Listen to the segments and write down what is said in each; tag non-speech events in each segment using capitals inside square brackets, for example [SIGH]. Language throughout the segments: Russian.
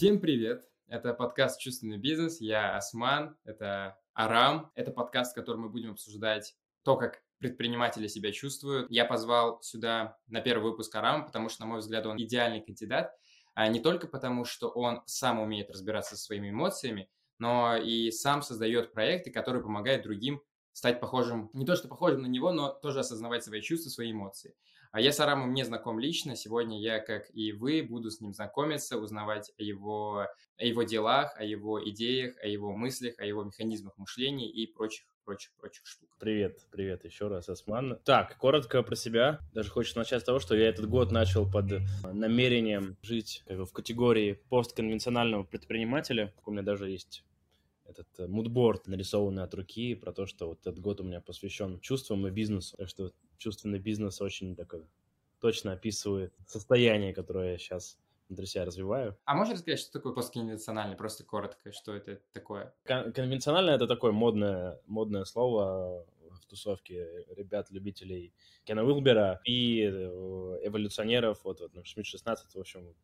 Всем привет! Это подкаст «Чувственный бизнес». Я Осман, это Арам. Это подкаст, в котором мы будем обсуждать то, как предприниматели себя чувствуют. Я позвал сюда на первый выпуск Арама, потому что, на мой взгляд, он идеальный кандидат. А не только потому, что он сам умеет разбираться со своими эмоциями, но и сам создает проекты, которые помогают другим стать похожим, не то что похожим на него, но тоже осознавать свои чувства, свои эмоции. А я с Арамом не знаком лично. Сегодня я, как и вы, буду с ним знакомиться, узнавать о его, о его делах, о его идеях, о его мыслях, о его механизмах мышления и прочих прочих, прочих штук. Привет, привет еще раз, Осман. Так, коротко про себя. Даже хочется начать с того, что я этот год начал под намерением жить как бы, в категории постконвенционального предпринимателя. У меня даже есть этот э, мудборд, нарисованный от руки, про то, что вот этот год у меня посвящен чувствам и бизнесу. Так что чувственный бизнес очень такой точно описывает состояние, которое я сейчас внутри себя развиваю. А можешь рассказать, что такое постконвенциональный, просто коротко, что это такое? Кон- конвенциональное — это такое модное, модное слово в тусовке ребят-любителей Кена Уилбера и э, эволюционеров, вот, вот, Шмидт 16, в общем,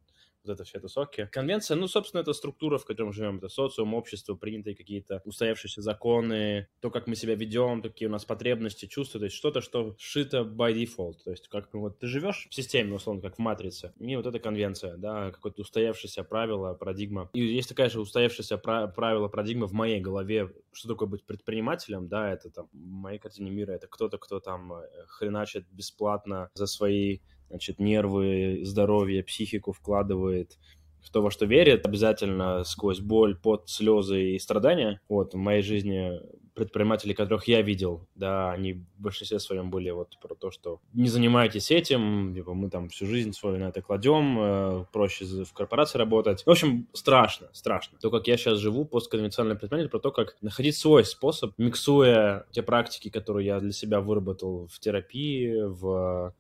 вот это все тусовки. Конвенция, ну, собственно, это структура, в которой мы живем. Это социум, общество, принятые какие-то устоявшиеся законы, то, как мы себя ведем, какие у нас потребности, чувства. То есть что-то, что шито by default. То есть как вот ты живешь в системе, условно, как в матрице. И вот эта конвенция, да, какое-то устоявшееся правило, парадигма. И есть такая же устоявшаяся правило, парадигма в моей голове. Что такое быть предпринимателем, да, это там в моей картине мира, это кто-то, кто там э, хреначит бесплатно за свои значит, нервы, здоровье, психику вкладывает в то, во что верит, обязательно сквозь боль, пот, слезы и страдания. Вот, в моей жизни предприниматели, которых я видел, да, они в большинстве своем были вот про то, что не занимайтесь этим, типа, мы там всю жизнь свою на это кладем, э, проще в корпорации работать. В общем, страшно, страшно. То, как я сейчас живу, постконвенциональный предприниматель, про то, как находить свой способ, миксуя те практики, которые я для себя выработал в терапии, в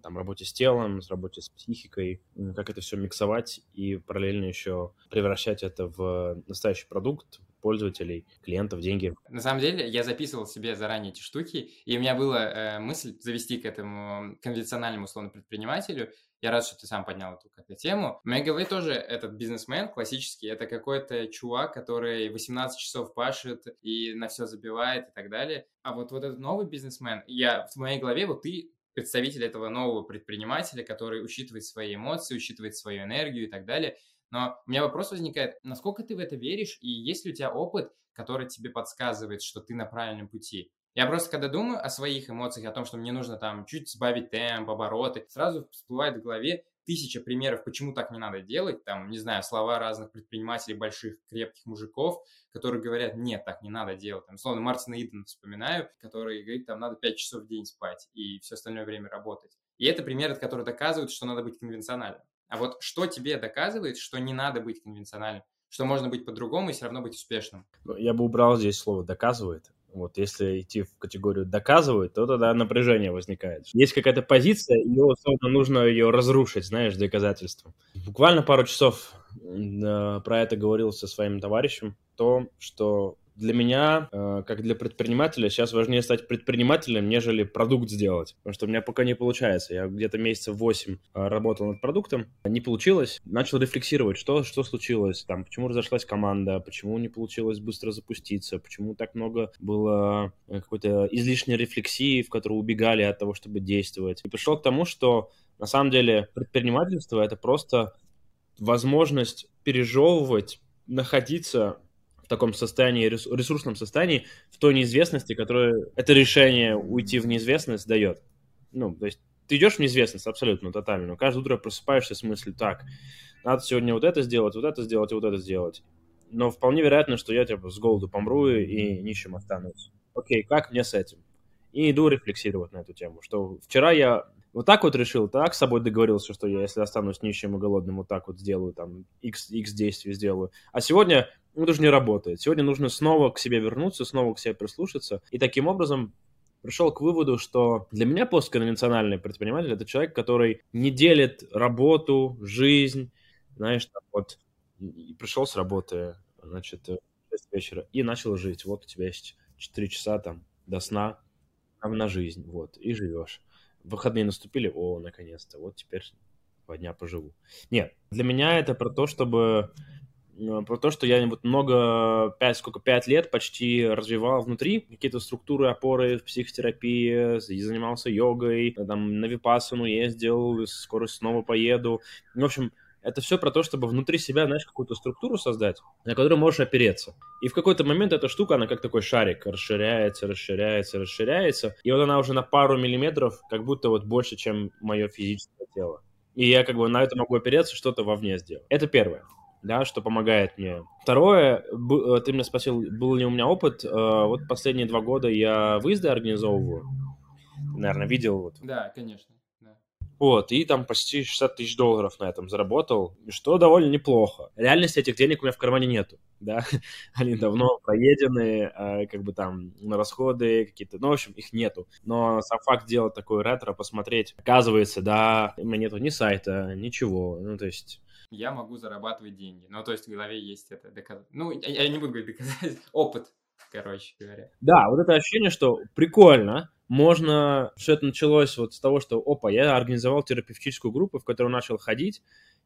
там, работе с телом, с работе с психикой, как это все миксовать и параллельно еще превращать это в настоящий продукт, пользователей, клиентов, деньги. На самом деле, я записывал себе заранее эти штуки, и у меня была э, мысль завести к этому конвенциональному, условно, предпринимателю. Я рад, что ты сам поднял эту как тему. В моей голове тоже этот бизнесмен классический, это какой-то чувак, который 18 часов пашет и на все забивает и так далее. А вот, вот этот новый бизнесмен, я в моей голове, вот ты представитель этого нового предпринимателя, который учитывает свои эмоции, учитывает свою энергию и так далее. Но у меня вопрос возникает, насколько ты в это веришь, и есть ли у тебя опыт, который тебе подсказывает, что ты на правильном пути? Я просто, когда думаю о своих эмоциях, о том, что мне нужно там чуть сбавить темп, обороты, сразу всплывает в голове тысяча примеров, почему так не надо делать, там, не знаю, слова разных предпринимателей, больших, крепких мужиков, которые говорят, нет, так не надо делать. Там, словно Мартина Идена вспоминаю, который говорит, там, надо 5 часов в день спать и все остальное время работать. И это примеры, которые доказывают, что надо быть конвенциональным. А вот что тебе доказывает, что не надо быть конвенциональным? Что можно быть по-другому и все равно быть успешным? Ну, я бы убрал здесь слово «доказывает». Вот если идти в категорию доказывают, то тогда напряжение возникает. Есть какая-то позиция, ее условно нужно ее разрушить, знаешь, доказательством. Буквально пару часов э, про это говорил со своим товарищем, то, что для меня, э, как для предпринимателя, сейчас важнее стать предпринимателем, нежели продукт сделать. Потому что у меня пока не получается. Я где-то месяцев 8 э, работал над продуктом, не получилось. Начал рефлексировать, что, что случилось, там, почему разошлась команда, почему не получилось быстро запуститься, почему так много было э, какой-то излишней рефлексии, в которую убегали от того, чтобы действовать. И пришел к тому, что на самом деле предпринимательство — это просто возможность пережевывать, находиться таком состоянии, ресурсном состоянии, в той неизвестности, которое это решение уйти в неизвестность дает. Ну, то есть ты идешь в неизвестность абсолютно, тотально. Каждое утро просыпаешься с мыслью, так, надо сегодня вот это сделать, вот это сделать и вот это сделать. Но вполне вероятно, что я типа с голоду помру и нищим останусь. Окей, как мне с этим? И иду рефлексировать на эту тему, что вчера я вот так вот решил, так с собой договорился, что я, если останусь нищим и голодным, вот так вот сделаю, там, x, x действий сделаю. А сегодня ну, это же не работает. Сегодня нужно снова к себе вернуться, снова к себе прислушаться. И таким образом пришел к выводу, что для меня постконвенциональный предприниматель – это человек, который не делит работу, жизнь, знаешь, вот, и пришел с работы, значит, в 6 вечера и начал жить. Вот у тебя есть 4 часа там до сна, там на жизнь, вот, и живешь. Выходные наступили, о, наконец-то, вот теперь два дня поживу. Нет, для меня это про то, чтобы э, про то, что я вот много, пять, сколько, пять лет почти развивал внутри какие-то структуры, опоры в психотерапии, занимался йогой, там на Випассану ездил, скоро снова поеду. В общем, это все про то, чтобы внутри себя, знаешь, какую-то структуру создать, на которую можешь опереться. И в какой-то момент эта штука, она как такой шарик, расширяется, расширяется, расширяется. И вот она уже на пару миллиметров, как будто вот больше, чем мое физическое тело. И я как бы на это могу опереться, что-то вовне сделать. Это первое да, что помогает мне. Второе, э, ты меня спросил, был ли у меня опыт. Э, вот последние два года я выезды организовываю. Наверное, видел. Вот. Да, конечно. Вот, и там почти 60 тысяч долларов на этом заработал, что довольно неплохо. Реальности этих денег у меня в кармане нету, [LAUGHS] да, они давно проедены, а, как бы там на расходы какие-то, ну, в общем, их нету. Но сам факт делать такой ретро, посмотреть, оказывается, да, у меня нету ни сайта, ничего, ну, то есть я могу зарабатывать деньги. Ну, то есть в голове есть это доказать. Ну, я, я не буду говорить доказать, [LAUGHS] опыт, короче говоря. Да, вот это ощущение, что прикольно, можно, все это началось вот с того, что, опа, я организовал терапевтическую группу, в которую начал ходить,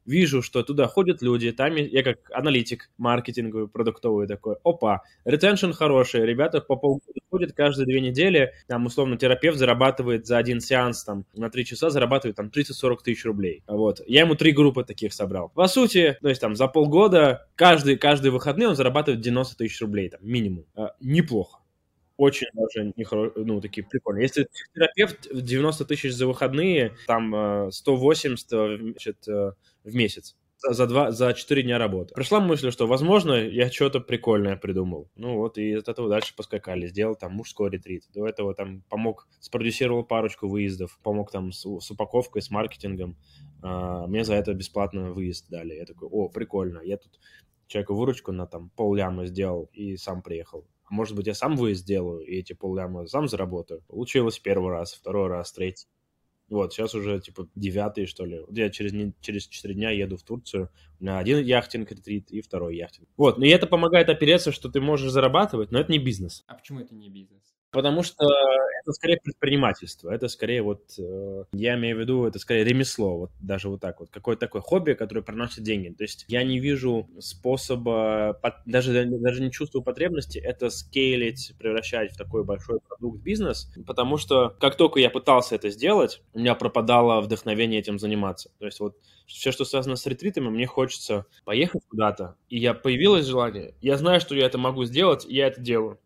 вижу, что туда ходят люди, там я как аналитик маркетинговый, продуктовый такой, опа, ретеншн хороший, ребята по полгода ходят каждые две недели, там, условно, терапевт зарабатывает за один сеанс, там, на три часа зарабатывает, там, 30-40 тысяч рублей, вот, я ему три группы таких собрал. По сути, то есть, там, за полгода, каждый, каждый выходный он зарабатывает 90 тысяч рублей, там, минимум, а, неплохо очень даже нехоро... ну, такие прикольные. Если терапевт 90 тысяч за выходные, там 180 э, значит, э, в месяц за, два, за 4 дня работы. Пришла мысль, что, возможно, я что-то прикольное придумал. Ну вот, и от этого дальше поскакали. Сделал там мужской ретрит. До этого там помог, спродюсировал парочку выездов, помог там с, с упаковкой, с маркетингом. А, мне за это бесплатно выезд дали. Я такой, о, прикольно. Я тут человеку выручку на там пол ляма сделал и сам приехал. А может быть, я сам выезд сделаю, и эти полляма сам заработаю. Получилось первый раз, второй раз, третий. Вот, сейчас уже, типа, девятый, что ли. Вот я через, через 4 дня еду в Турцию. Меня один яхтинг-ретрит и второй яхтинг. Вот, но и это помогает опереться, что ты можешь зарабатывать, но это не бизнес. А почему это не бизнес? Потому что это скорее предпринимательство, это скорее вот, э, я имею в виду, это скорее ремесло, вот даже вот так вот, какое-то такое хобби, которое приносит деньги. То есть я не вижу способа, даже, даже не чувствую потребности это скейлить, превращать в такой большой продукт бизнес, потому что как только я пытался это сделать, у меня пропадало вдохновение этим заниматься. То есть вот все, что связано с ретритами, мне хочется поехать куда-то, и я появилось желание, я знаю, что я это могу сделать, и я это делаю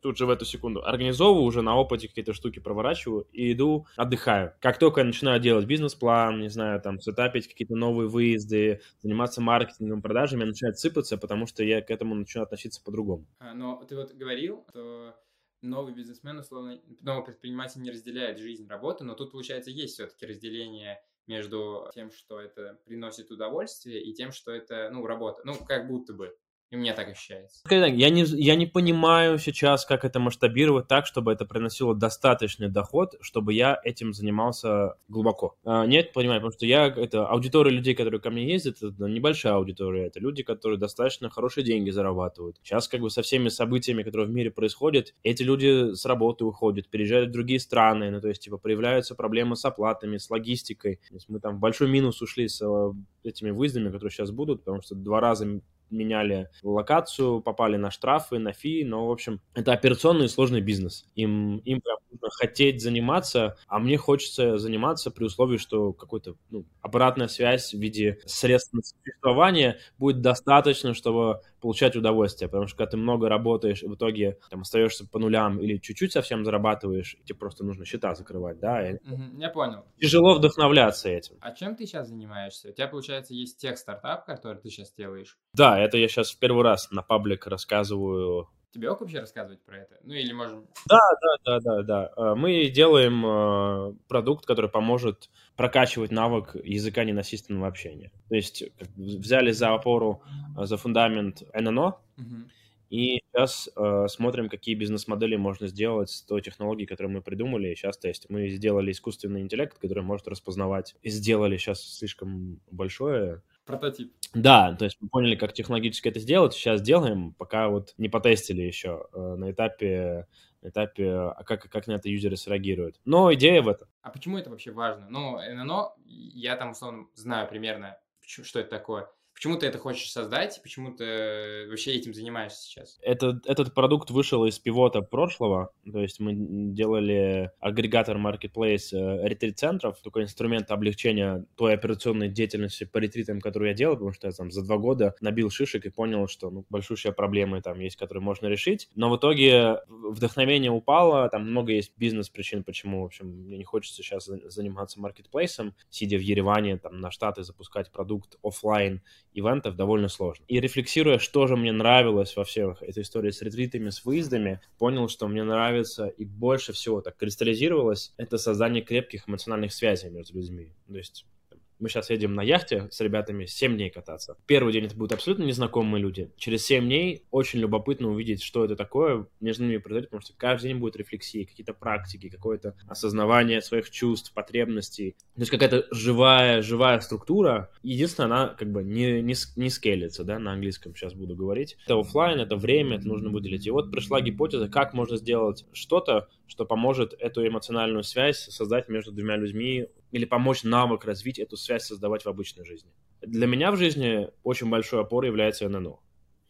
тут же в эту секунду организовываю, уже на опыте какие-то штуки проворачиваю и иду отдыхаю. Как только я начинаю делать бизнес-план, не знаю, там, сетапить какие-то новые выезды, заниматься маркетингом, продажами, я начинаю сыпаться, потому что я к этому начинаю относиться по-другому. А, но ты вот говорил, что новый бизнесмен, условно, новый предприниматель не разделяет жизнь, работу, но тут, получается, есть все-таки разделение между тем, что это приносит удовольствие, и тем, что это, ну, работа. Ну, как будто бы. И мне так ощущается. Я не, я не понимаю сейчас, как это масштабировать так, чтобы это приносило достаточный доход, чтобы я этим занимался глубоко. А, нет, понимаю, потому что я, это аудитория людей, которые ко мне ездят, это небольшая аудитория, это люди, которые достаточно хорошие деньги зарабатывают. Сейчас как бы со всеми событиями, которые в мире происходят, эти люди с работы уходят, переезжают в другие страны, ну то есть типа появляются проблемы с оплатами, с логистикой. То есть мы там в большой минус ушли с э, этими выездами, которые сейчас будут, потому что два раза меняли локацию, попали на штрафы, на фи, но, в общем, это операционный и сложный бизнес. Им, им прям нужно хотеть заниматься, а мне хочется заниматься при условии, что какой-то ну, обратная связь в виде средств на существование будет достаточно, чтобы получать удовольствие, потому что когда ты много работаешь, в итоге там остаешься по нулям или чуть-чуть совсем зарабатываешь, тебе просто нужно счета закрывать, да? И я понял. Тяжело вдохновляться этим. А чем ты сейчас занимаешься? У тебя, получается, есть тех стартап, который ты сейчас делаешь? Да, это я сейчас в первый раз на паблик рассказываю Тебе ок вообще рассказывать про это? Ну или можем... Да, да, да, да, да. Э, мы делаем э, продукт, который поможет прокачивать навык языка ненасильственного общения. То есть взяли за опору, э, за фундамент ННО, угу. и сейчас э, смотрим, какие бизнес-модели можно сделать с той технологией, которую мы придумали, и сейчас тестим. Мы сделали искусственный интеллект, который может распознавать. И сделали сейчас слишком большое Прототип. Да, то есть мы поняли, как технологически это сделать, сейчас делаем, пока вот не потестили еще э, на этапе на этапе, а как, как на это юзеры среагируют. Но идея в этом. А почему это вообще важно? Ну, ННО, я там, условно, знаю примерно, что это такое. Почему ты это хочешь создать? Почему ты вообще этим занимаешься сейчас? Этот, этот продукт вышел из пивота прошлого. То есть мы делали агрегатор marketplace э, ретрит-центров, такой инструмент облегчения той операционной деятельности по ретритам, которую я делал, потому что я там за два года набил шишек и понял, что ну, большущие проблемы там есть, которые можно решить. Но в итоге вдохновение упало, там много есть бизнес-причин, почему, в общем, мне не хочется сейчас заниматься маркетплейсом, сидя в Ереване, там, на Штаты запускать продукт офлайн ивентов довольно сложно. И рефлексируя, что же мне нравилось во всех этой истории с ретритами, с выездами, понял, что мне нравится и больше всего так кристаллизировалось, это создание крепких эмоциональных связей между людьми. То есть мы сейчас едем на яхте с ребятами 7 дней кататься. Первый день это будут абсолютно незнакомые люди. Через 7 дней очень любопытно увидеть, что это такое между ними произойдет, потому что каждый день будет рефлексии, какие-то практики, какое-то осознавание своих чувств, потребностей. То есть какая-то живая, живая структура. Единственное, она как бы не, не, не скелится, да, на английском сейчас буду говорить. Это офлайн, это время, это нужно выделить. И вот пришла гипотеза, как можно сделать что-то, что поможет эту эмоциональную связь создать между двумя людьми или помочь навык развить эту связь создавать в обычной жизни. Для меня в жизни очень большой опорой является ННО.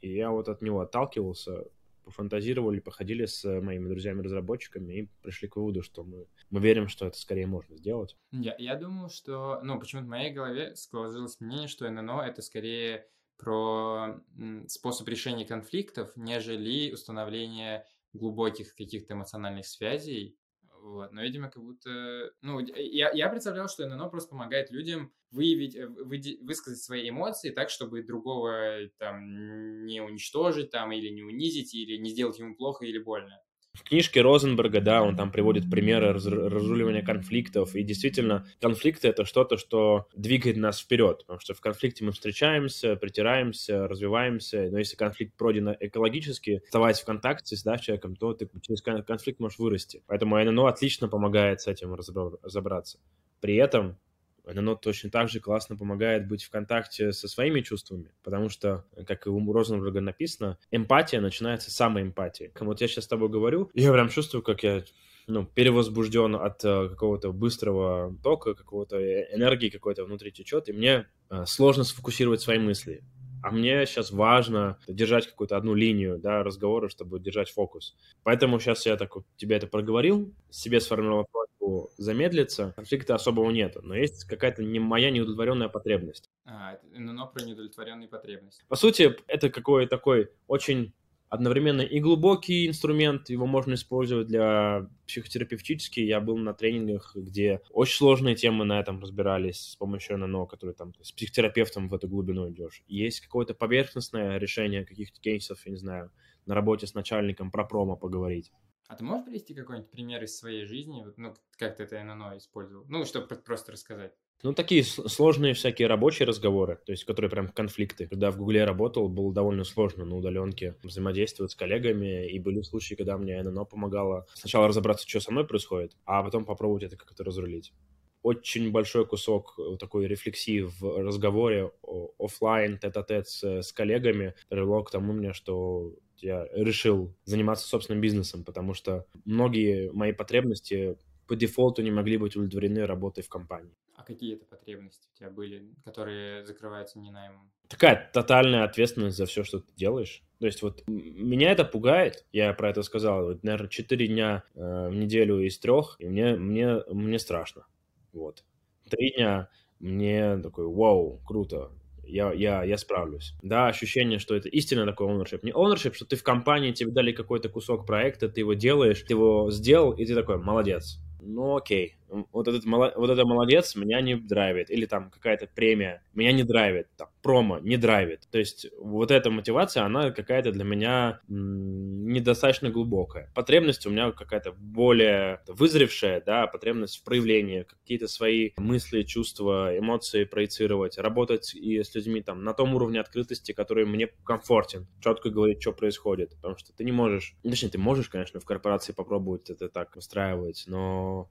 И я вот от него отталкивался, пофантазировали, походили с моими друзьями-разработчиками и пришли к выводу, что мы, мы верим, что это скорее можно сделать. Я, я думаю, что, ну, почему-то в моей голове сложилось мнение, что ННО — это скорее про способ решения конфликтов, нежели установление глубоких каких-то эмоциональных связей. Вот. Но, видимо, как будто... Ну, я, я представлял, что ННО просто помогает людям выявить, э, вы, высказать свои эмоции так, чтобы другого там не уничтожить там или не унизить, или не сделать ему плохо или больно в книжке Розенберга, да, он там приводит примеры раз, разруливания конфликтов, и действительно, конфликты — это что-то, что двигает нас вперед, потому что в конфликте мы встречаемся, притираемся, развиваемся, но если конфликт пройден экологически, оставаясь в контакте да, с человеком, то ты через конфликт можешь вырасти. Поэтому ННО отлично помогает с этим разобраться. При этом оно точно так же классно помогает быть в контакте со своими чувствами, потому что, как и у Розенберга написано, эмпатия начинается с самой эмпатии. Вот я сейчас с тобой говорю, я прям чувствую, как я ну, перевозбужден от uh, какого-то быстрого тока, какого-то э, энергии какой-то внутри течет, и мне сложно сфокусировать свои мысли. А мне сейчас важно держать какую-то одну линию да, разговора, чтобы держать фокус. Поэтому сейчас я так вот тебе это проговорил, себе сформировал просьбу замедлиться, конфликта особого нет, но есть какая-то не моя неудовлетворенная потребность. А, но про неудовлетворенные потребности. По сути, это какой-то такой очень одновременно и глубокий инструмент, его можно использовать для психотерапевтический. Я был на тренингах, где очень сложные темы на этом разбирались с помощью ННО, который там с психотерапевтом в эту глубину идешь. Есть какое-то поверхностное решение каких-то кейсов, я не знаю, на работе с начальником про промо поговорить. А ты можешь привести какой-нибудь пример из своей жизни, ну, как ты это ННО использовал? Ну, чтобы просто рассказать. Ну, такие сложные всякие рабочие разговоры, то есть, которые прям конфликты. Когда в Гугле работал, было довольно сложно на удаленке взаимодействовать с коллегами, и были случаи, когда мне ННО помогало сначала разобраться, что со мной происходит, а потом попробовать это как-то разрулить. Очень большой кусок такой рефлексии в разговоре офлайн, тет-а-тет с, с коллегами привело к тому мне, что я решил заниматься собственным бизнесом, потому что многие мои потребности по дефолту не могли быть удовлетворены работой в компании какие это потребности у тебя были, которые закрываются не наймом? Такая тотальная ответственность за все, что ты делаешь. То есть вот меня это пугает, я про это сказал, вот, наверное, 4 дня э, в неделю из трех, и мне, мне, мне страшно. Вот. Три дня мне такой, вау, круто, я, я, я справлюсь. Да, ощущение, что это истинно такой ownership. Не ownership, что ты в компании, тебе дали какой-то кусок проекта, ты его делаешь, ты его сделал, и ты такой, молодец. Ну окей, вот этот вот это молодец меня не драйвит, или там какая-то премия меня не драйвит, там, промо не драйвит. То есть вот эта мотивация, она какая-то для меня недостаточно глубокая. Потребность у меня какая-то более вызревшая, да, потребность в проявлении, какие-то свои мысли, чувства, эмоции проецировать, работать и с людьми там на том уровне открытости, который мне комфортен, четко говорить, что происходит, потому что ты не можешь, точнее, ты можешь, конечно, в корпорации попробовать это так устраивать, но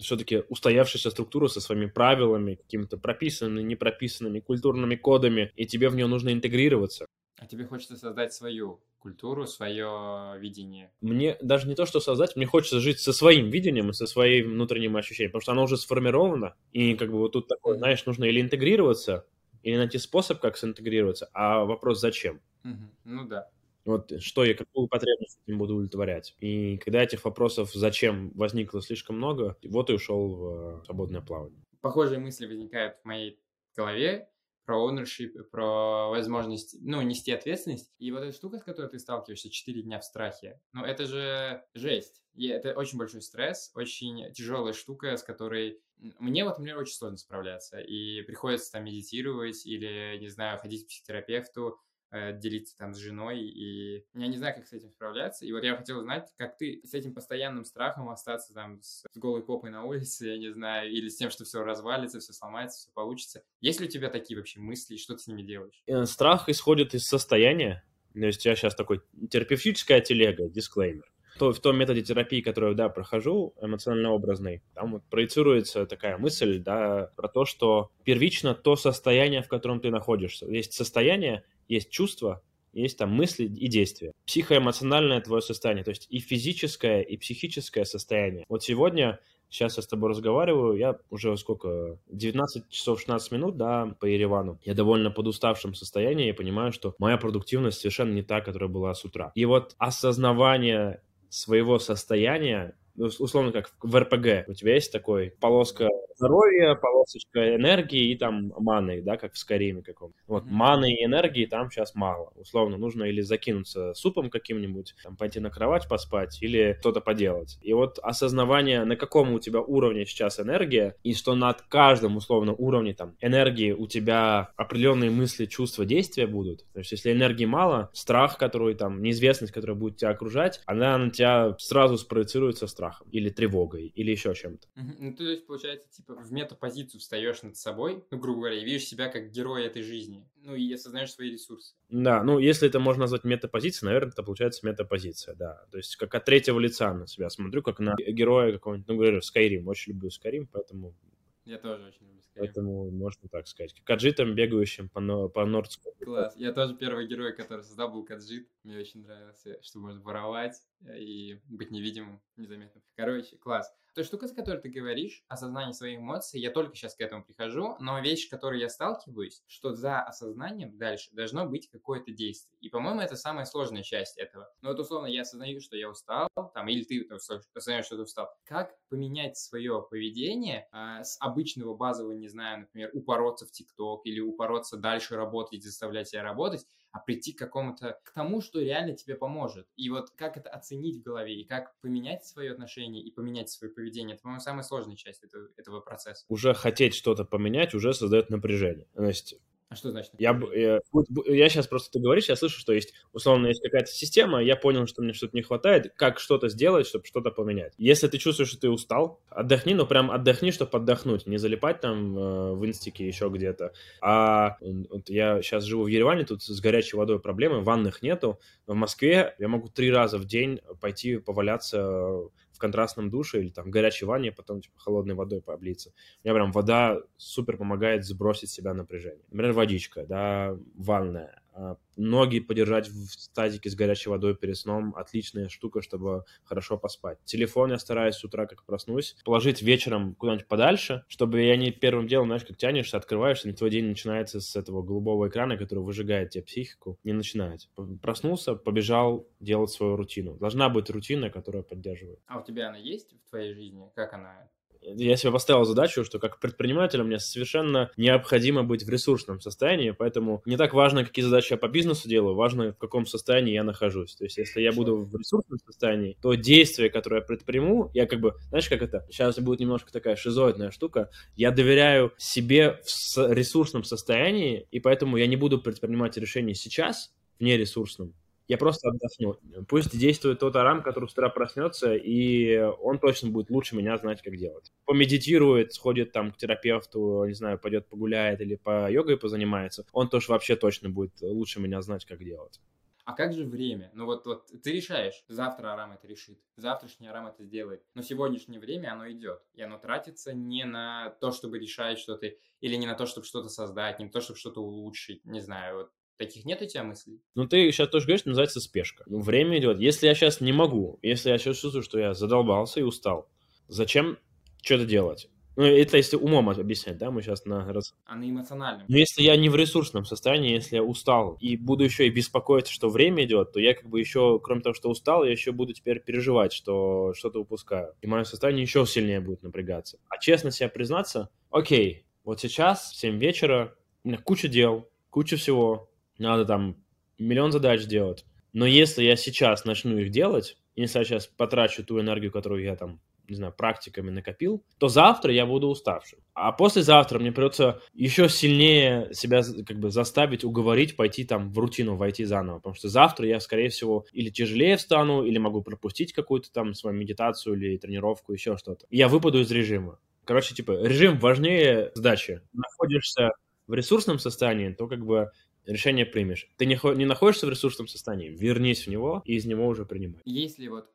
все-таки устоявшаяся структура со своими правилами, какими-то прописанными, не прописанными культурными кодами, и тебе в нее нужно интегрироваться. А тебе хочется создать свою культуру, свое видение? Мне даже не то, что создать, мне хочется жить со своим видением и со своим внутренним ощущением, потому что оно уже сформировано, и как бы вот тут такое, знаешь, нужно или интегрироваться или найти способ, как синтегрироваться, а вопрос зачем. Мгм. Ну да. Вот что я, какую потребность этим буду удовлетворять. И когда этих вопросов зачем возникло слишком много, вот и ушел в э, свободное плавание. Похожие мысли возникают в моей голове про ownership, про возможность, ну, нести ответственность. И вот эта штука, с которой ты сталкиваешься 4 дня в страхе, ну, это же жесть. И это очень большой стресс, очень тяжелая штука, с которой мне вот, например, очень сложно справляться. И приходится там медитировать или, не знаю, ходить к психотерапевту, э, делиться там с женой, и я не знаю, как с этим справляться. И вот я хотел узнать, как ты с этим постоянным страхом остаться там с, с голой попой на улице, [LAUGHS] я не знаю, или с тем, что все развалится, все сломается, все получится. Есть ли у тебя такие вообще мысли, что ты с ними делаешь? Э, Страх исходит из состояния. То есть я сейчас такой терапевтическая телега, дисклеймер. То, в том методе терапии, который я прохожу, эмоционально-образный, там вот проецируется такая мысль, да, про то, что первично то состояние, в котором ты находишься. Есть состояние, есть чувство, есть там мысли и действия. Психоэмоциональное твое состояние, то есть и физическое, и психическое состояние. Вот сегодня, сейчас я с тобой разговариваю, я уже сколько, 19 часов 16 минут, да, по Еревану. Я довольно подуставшем состоянии и понимаю, что моя продуктивность совершенно не та, которая была с утра. И вот осознавание своего состояния, условно как в РПГ, у тебя есть такой полоска здоровья, полосочка энергии и там маны, да, как в Скариме каком. Вот, Мгм. маны и энергии там сейчас мало. Условно, нужно или закинуться супом каким-нибудь, там, пойти на кровать поспать, или что-то поделать. И вот осознавание, на каком у тебя уровне сейчас энергия, и что над каждым, условно, уровне там энергии у тебя определенные мысли, чувства, действия будут. То есть, если энергии мало, страх, который там, неизвестность, которая будет тебя окружать, она на тебя сразу спроецируется страхом, или тревогой, или еще чем-то. Ну, то есть, получается, типа, в метапозицию встаешь над собой, ну, грубо говоря, и видишь себя как героя этой жизни. Ну, и осознаешь свои ресурсы. Да, ну, если это можно назвать метапозицией, наверное, это получается метапозиция, да. То есть, как от третьего лица на себя смотрю, как на героя какого-нибудь, ну, говорю, Skyrim, очень люблю Skyrim, поэтому, Я тоже очень люблю. Поэтому можно так сказать. Как аджитом, бегающим по, по Нордску. Класс. Я тоже первый герой, который создал, был Каджит. Мне очень нравился, что можно воровать э, и быть невидимым, незаметным. Короче, класс. Той штука, с которой ты говоришь, осознание своих эмоций, я только сейчас к этому прихожу, но вещь, с которой я сталкиваюсь, что за осознанием дальше должно быть какое-то действие. И, по-моему, это самая сложная часть этого. Но вот, условно, я осознаю, что я устал, там, или ты осознаешь, что ты устал. Как поменять свое поведение а, с обычного базового, не знаю, например, упороться в ТикТок или упороться дальше работать, заставлять себя работать, а прийти к какому-то, к тому, что реально тебе поможет. И вот как это оценить в голове, и как поменять свое отношение и поменять свое поведение, это, по-моему, самая сложная часть этого, этого процесса. Уже хотеть что-то поменять уже создает напряжение. То есть, А что значит? я, э, бу- я сейчас просто ты говоришь, я слышу, что есть, условно, есть какая-то система, я понял, что мне что-то не хватает, как что-то сделать, чтобы что-то поменять. Если ты чувствуешь, что ты устал, отдохни, но прям отдохни, чтобы отдохнуть, не залипать там э, в инстике еще где-то. А вот я сейчас живу в Ереване, тут с горячей водой проблемы, ванных нету. В Москве я могу три раза в день пойти поваляться контрастном душе или там горячей ванне, потом типа холодной водой пооблиться. У меня прям вода супер помогает сбросить себя напряжение. Например, водичка, да, ванная. А, Ноги подержать в тазике с горячей водой перед сном – отличная штука, чтобы хорошо поспать. Телефон я стараюсь с утра, как проснусь, положить вечером куда-нибудь подальше, чтобы я не первым делом, знаешь, как тянешься, открываешься, и твой день начинается с этого голубого экрана, который выжигает тебе психику, не начинается. П- Проснулся, побежал делать свою рутину. Должна быть рутина, которая поддерживает. А у тебя она есть в твоей жизни? Как она? Я себе поставил задачу, что как предпринимателю мне совершенно необходимо быть в ресурсном состоянии, поэтому не так важно, какие задачи я по бизнесу делаю, важно, в каком состоянии я нахожусь. То есть, если я буду в ресурсном состоянии, то действие, которое я предприму, я как бы, знаешь, как это, сейчас будет немножко такая шизоидная штука, я доверяю себе в ресурсном состоянии, и поэтому я не буду предпринимать решения сейчас, в нересурсном, я просто отдохну. Пусть действует тот арам, который с утра проснется, и он точно будет лучше меня знать, как делать. Помедитирует, сходит там к терапевту, не знаю, пойдет погуляет или по йогой позанимается, он тоже вообще точно будет лучше меня знать, как делать. А как же время? Ну вот, вот ты решаешь, завтра Арам это решит, завтрашний Арам это сделает, но сегодняшнее время оно идет, и оно тратится не на то, чтобы решать что-то, или не на то, чтобы что-то создать, не на то, чтобы что-то улучшить, не знаю, вот таких нет у тебя мыслей? Ну, ты сейчас тоже говоришь, называется спешка. Ну, время идет. Если я сейчас не могу, если я сейчас чувствую, что я задолбался и устал, зачем что-то делать? Ну, это если умом объяснять, да, мы сейчас на... А на эмоциональном? Ну, если я не в ресурсном состоянии, если я устал, и буду еще и беспокоиться, что время идет, то я как бы еще, кроме того, что устал, я еще буду теперь переживать, что что-то упускаю. И мое состояние еще сильнее будет напрягаться. А честно себе признаться, окей, вот сейчас, в 7 вечера, у меня куча дел, куча всего, надо там миллион задач делать. Но если я сейчас начну их делать, если я сейчас потрачу ту энергию, которую я там не знаю, практиками накопил, то завтра я буду уставшим. А послезавтра мне придется еще сильнее себя как бы заставить, уговорить пойти там в рутину, войти заново. Потому что завтра я, скорее всего, или тяжелее встану, или могу пропустить какую-то там свою медитацию или тренировку, еще что-то. Я выпаду из режима. Короче, типа, режим важнее сдачи. Находишься в ресурсном состоянии, то как бы решение примешь. Ты не, не находишься в ресурсном состоянии, вернись в него и из него уже принимай. Если вот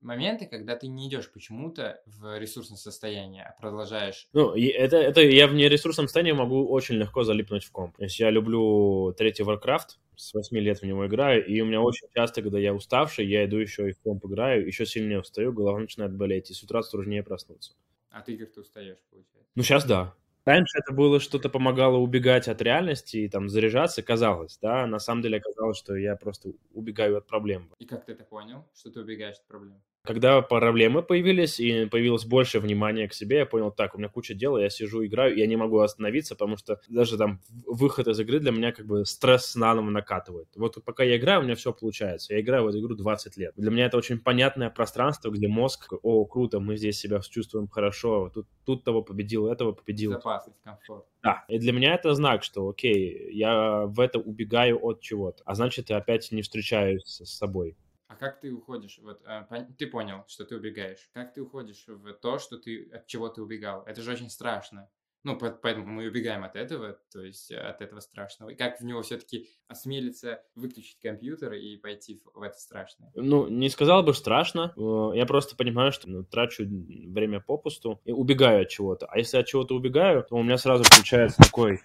моменты, когда ты не идешь почему-то в ресурсное состояние, а продолжаешь. Ну, это, это я в нересурсном состоянии могу очень легко залипнуть в комп. То есть я люблю третий Warcraft, с 8 лет в него играю, и у меня очень часто, когда я уставший, я иду еще и в комп играю, еще сильнее устаю, голова начинает болеть, и с утра сложнее проснуться. А ты игр ты устаешь, получается? Ну, сейчас да. Раньше это было что-то помогало убегать от реальности и там заряжаться, казалось, да, на самом деле оказалось, что я просто убегаю от проблем. И как ты это понял, что ты убегаешь от проблем? Когда проблемы появились и появилось больше внимания к себе, я понял, так, у меня куча дела, я сижу, играю, я не могу остановиться, потому что даже там выход из игры для меня как бы стресс наново накатывает. Вот пока я играю, у меня все получается. Я играю в эту игру 20 лет. Для меня это очень понятное пространство, где мозг, о, круто, мы здесь себя чувствуем хорошо, тут, тут того победил, этого победил. Безопасность, комфорт. Да, и для меня это знак, что, окей, я в это убегаю от чего-то, а значит, я опять не встречаюсь с собой. Как ты уходишь? Вот а, ты понял, что ты убегаешь. Как ты уходишь в то, что ты от чего ты убегал? Это же очень страшно. Ну, поэтому мы убегаем от этого, то есть от этого страшного. И как в него все-таки осмелиться выключить компьютер и пойти в это страшное? Ну, не сказал бы страшно. Э, я просто понимаю, что ну, трачу время попусту и убегаю от чего-то. А если от чего-то убегаю, то у меня сразу включается такой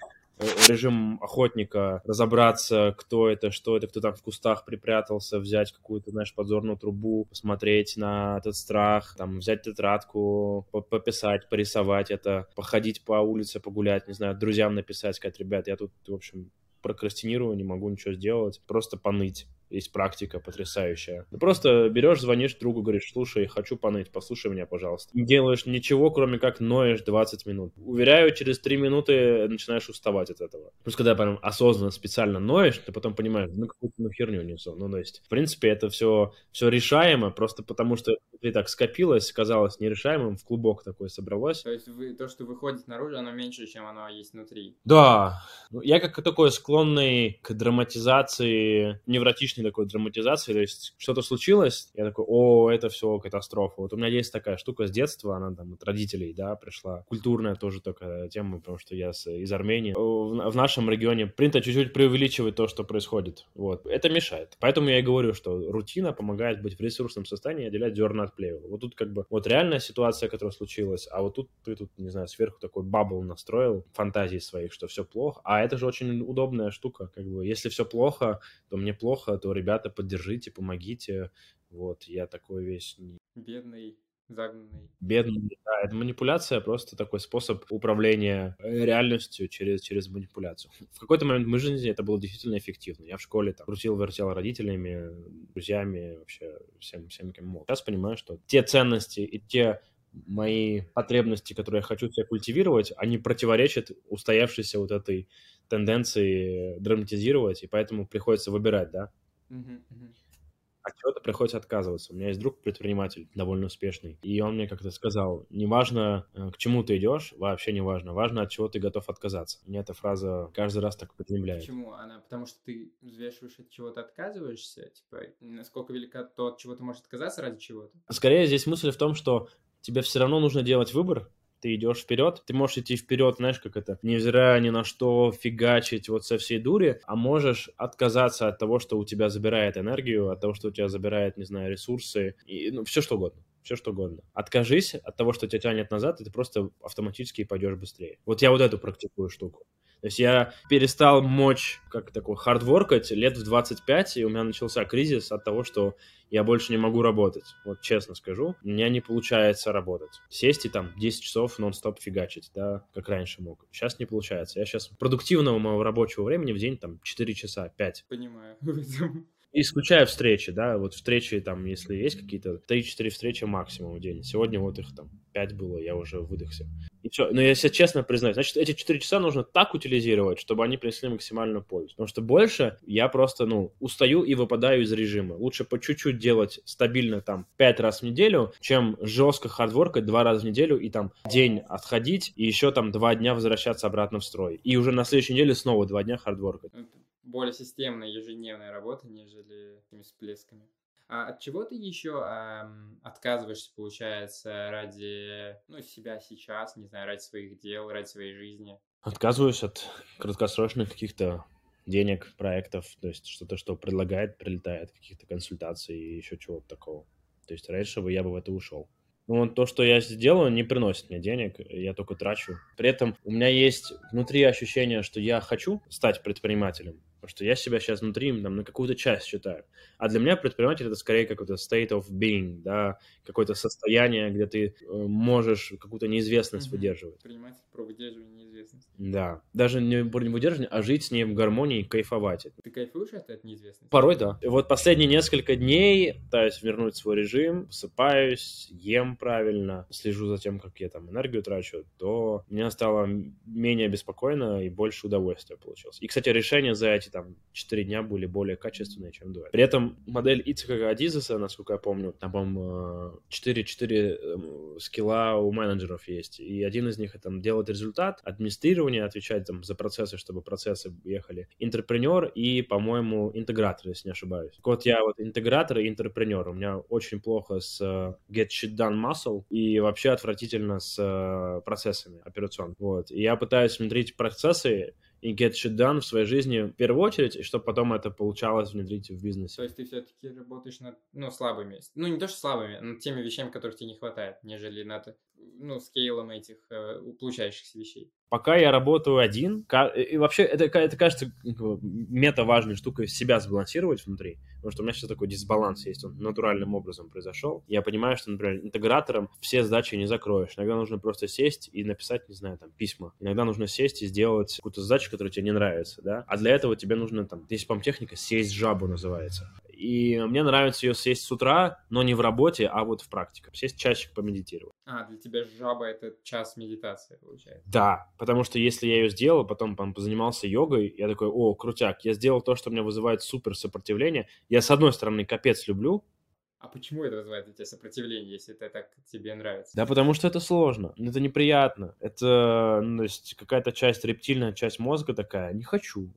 режим охотника, разобраться, кто это, что это, кто там в кустах припрятался, взять какую-то, знаешь, подзорную трубу, посмотреть на этот страх, там, взять тетрадку, пописать, порисовать это, походить по улице, погулять, не знаю, друзьям написать, сказать, ребят, я тут, в общем, прокрастинирую, не могу ничего сделать, просто поныть есть практика потрясающая. Ты просто берешь, звонишь другу, говоришь, слушай, хочу поныть, послушай меня, пожалуйста. Не делаешь ничего, кроме как ноешь 20 минут. Уверяю, через 3 минуты начинаешь уставать от этого. Плюс, когда прям осознанно, специально ноешь, ты потом понимаешь, ну, какую-то ну, херню несу. Ну, то есть, в принципе, это все, все решаемо, просто потому что ты так скопилось, казалось нерешаемым, в клубок такой собралось. То есть, вы, то, что выходит наружу, оно меньше, чем оно есть внутри. Да. Ну, я как такой склонный к драматизации, невротичный очень такой драматизации, то есть что-то случилось, я такой, о, это все катастрофа. Вот у меня есть такая штука с детства, она там от родителей, да, пришла. Культурная тоже такая тема, потому что я с, из Армении. В, в нашем регионе принято чуть-чуть преувеличивать то, что происходит. Вот. Это мешает. Поэтому я и говорю, что рутина помогает быть в ресурсном состоянии и отделять зерна от плевел. Вот тут как бы вот реальная ситуация, которая случилась, а вот тут ты тут, не знаю, сверху такой бабл настроил фантазии своих, что все плохо. А это же очень удобная штука, как бы, если все плохо, то мне плохо, то ребята, поддержите, помогите. Вот, я такой весь... Бедный, загнанный. Бедный, да. Это манипуляция, просто такой способ управления э, реальностью через, через манипуляцию. В какой-то момент в моей жизни это было действительно эффективно. Я в школе там крутил, вертел родителями, друзьями, вообще всем, всем кем мог. Сейчас понимаю, что те ценности и те мои потребности, которые я хочу себя культивировать, они противоречат устоявшейся вот этой тенденции драматизировать, и поэтому приходится выбирать, да. Uh-huh. От чего-то приходится отказываться. У меня есть друг предприниматель, довольно успешный, и он мне как-то сказал, неважно, э, к чему ты идешь, вообще не важно, важно, от чего ты готов отказаться. Мне эта фраза каждый раз так потребляет. Почему? Она потому что ты взвешиваешь, от чего ты отказываешься? Типа, насколько велика то, от чего ты можешь отказаться ради чего-то? Скорее, здесь мысль в том, что тебе все равно нужно делать выбор, ты идешь вперед, ты можешь идти вперед, знаешь, как это, невзирая ни на что, фигачить вот со всей дури, а можешь отказаться от того, что у тебя забирает энергию, от того, что у тебя забирает, не знаю, ресурсы, и, ну, все что угодно все что угодно. Откажись от того, что тебя тянет назад, и ты просто автоматически пойдешь быстрее. Вот я вот эту практикую штуку. То есть я перестал мочь, как такой, хардворкать лет в 25, и у меня начался кризис от того, что я больше не могу работать. Вот честно скажу, у меня не получается работать. Сесть и там 10 часов нон-стоп фигачить, да, как раньше мог. Сейчас не получается. Я сейчас продуктивного моего рабочего времени в день там 4 часа, 5. Понимаю. [LAUGHS] Исключая встречи, да, вот встречи там, если есть какие-то 3-4 встречи максимум в день. Сегодня вот их там 5 было, я уже выдохся. И все. Но себе честно признаюсь, значит, эти 4 часа нужно так утилизировать, чтобы они принесли максимальную пользу. Потому что больше я просто, ну, устаю и выпадаю из режима. Лучше по чуть-чуть делать стабильно там 5 раз в неделю, чем жестко хардворкать 2 раза в неделю и там день отходить, и еще там 2 дня возвращаться обратно в строй. И уже на следующей неделе снова 2 дня хардворкать более системная ежедневная работа, нежели этими всплесками. А от чего ты еще эм, отказываешься, получается, ради ну, себя сейчас, не знаю, ради своих дел, ради своей жизни? Отказываюсь от краткосрочных каких-то денег, проектов, то есть что-то, что предлагает, прилетает, каких-то консультаций и еще чего-то такого. То есть раньше бы я бы в это ушел. Ну, вот то, что я сделаю, не приносит мне денег, я только трачу. При этом у меня есть внутри ощущение, что я хочу стать предпринимателем, Потому что я себя сейчас внутри там, на какую-то часть считаю. А для меня предприниматель это скорее какой-то state of being, да, какое-то состояние, где ты э, можешь какую-то неизвестность mm-hmm. выдерживать. Предприниматель про выдерживание неизвестности. Да. Даже не про выдерживание, а жить с ней в гармонии, кайфовать. Ты кайфуешь от этой неизвестности? Порой да. И вот последние несколько дней пытаюсь вернуть свой режим, высыпаюсь, ем правильно, слежу за тем, как я там энергию трачу, то мне стало менее беспокойно и больше удовольствия получилось. И, кстати, решение за эти там 4 дня были более качественные, чем до. При этом модель Ицхака Адизеса, насколько я помню, там, по-моему, 4, 4 эм, скилла у менеджеров есть, и один из них это делать результат, администрирование, отвечать там за процессы, чтобы процессы ехали, интерпренер и, по-моему, интегратор, если не ошибаюсь. Вот я вот интегратор и интерпренер, у меня очень плохо с э, get shit done muscle и вообще отвратительно с э, процессами операционными. Вот. И я пытаюсь внедрить процессы, и get shit done в своей жизни в первую очередь, и чтобы потом это получалось внедрить в бизнесе. То есть ты все-таки работаешь над, ну, слабыми, ну, не то, что слабыми, над теми вещами, которых тебе не хватает, нежели над, ну, скейлом этих э, получающихся вещей. Пока я работаю один, и вообще это, это кажется мета-важной штукой себя сбалансировать внутри, потому что у меня сейчас такой дисбаланс есть, он натуральным образом произошел. Я понимаю, что, например, интегратором все задачи не закроешь. Иногда нужно просто сесть и написать, не знаю, там, письма. Иногда нужно сесть и сделать какую-то задачу, которая тебе не нравится, да. А для этого тебе нужно, там, здесь, по техника «сесть жабу» называется. И мне нравится ее сесть с утра, но не в работе, а вот в практике. Сесть часик помедитировать. А, для тебя жаба — это час медитации, получается? Да, потому что если я ее сделал, потом там, позанимался йогой, я такой, о, крутяк, я сделал то, что меня вызывает супер сопротивление. Я, с одной стороны, капец люблю, а почему это вызывает у тебя сопротивление, если это так тебе нравится? Да потому что это сложно, это неприятно. Это ну, есть какая-то часть, рептильная часть мозга такая, не хочу.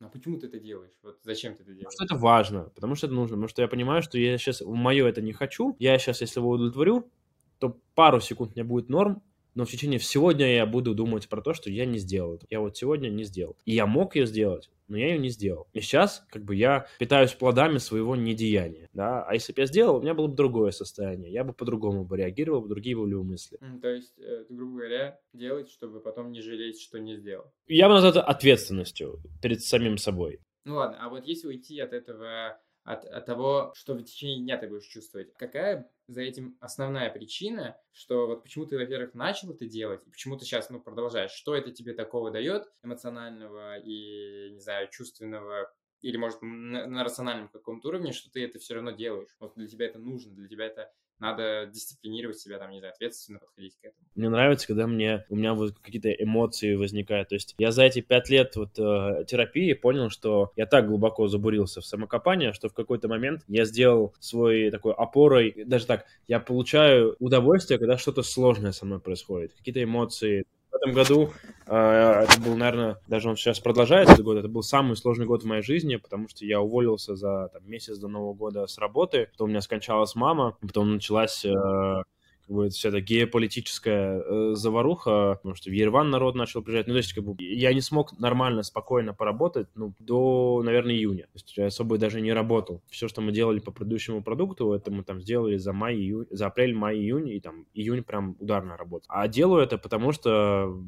А почему ты это делаешь? Вот зачем ты это делаешь? Потому что это важно, потому что это нужно, потому что я понимаю, что я сейчас в мое это не хочу, я сейчас, если его удовлетворю, то пару секунд мне будет норм, но в течение всего дня я буду думать про то, что я не сделал это. Я вот сегодня не сделал. И я мог ее сделать, но я ее не сделал. И сейчас, как бы, я питаюсь плодами своего недеяния, да, а если бы я сделал, у меня было бы другое состояние, я бы по-другому бы реагировал, другие были бы мысли. То есть, э, грубо говоря, делать, чтобы потом не жалеть, что не сделал. Я бы назвал это ответственностью перед самим собой. Ну ладно, а вот если уйти от этого от, от того, что в течение дня ты будешь чувствовать. Какая за этим основная причина, что вот почему ты, во-первых, начал это делать, и почему ты сейчас, ну, продолжаешь? Что это тебе такого дает эмоционального и, не знаю, чувственного, или, может, на, на рациональном каком-то уровне, что ты это все равно делаешь? Вот для тебя это нужно, для тебя это надо дисциплинировать себя, там, не знаю, ответственно подходить к этому. Мне нравится, когда мне, у меня вот какие-то эмоции возникают. То есть я за эти пять лет вот э, терапии понял, что я так глубоко забурился в самокопание, что в какой-то момент я сделал свой такой опорой, даже так, я получаю удовольствие, когда что-то сложное со мной происходит, какие-то эмоции, в этом году э, это был, наверное, даже он сейчас продолжается этот год, это был самый сложный год в моей жизни, потому что я уволился за там, месяц до Нового года с работы, потом у меня скончалась мама, потом началась э, как бы вся эта геополитическая э, заваруха, потому что в Ереван народ начал приезжать. Ну, то есть, как бы, я не смог нормально, спокойно поработать, ну, до, наверное, июня. То есть, я особо даже не работал. Все, что мы делали по предыдущему продукту, это мы там сделали за май, июнь, за апрель, май, июнь, и там июнь прям ударная работа. А делаю это потому, что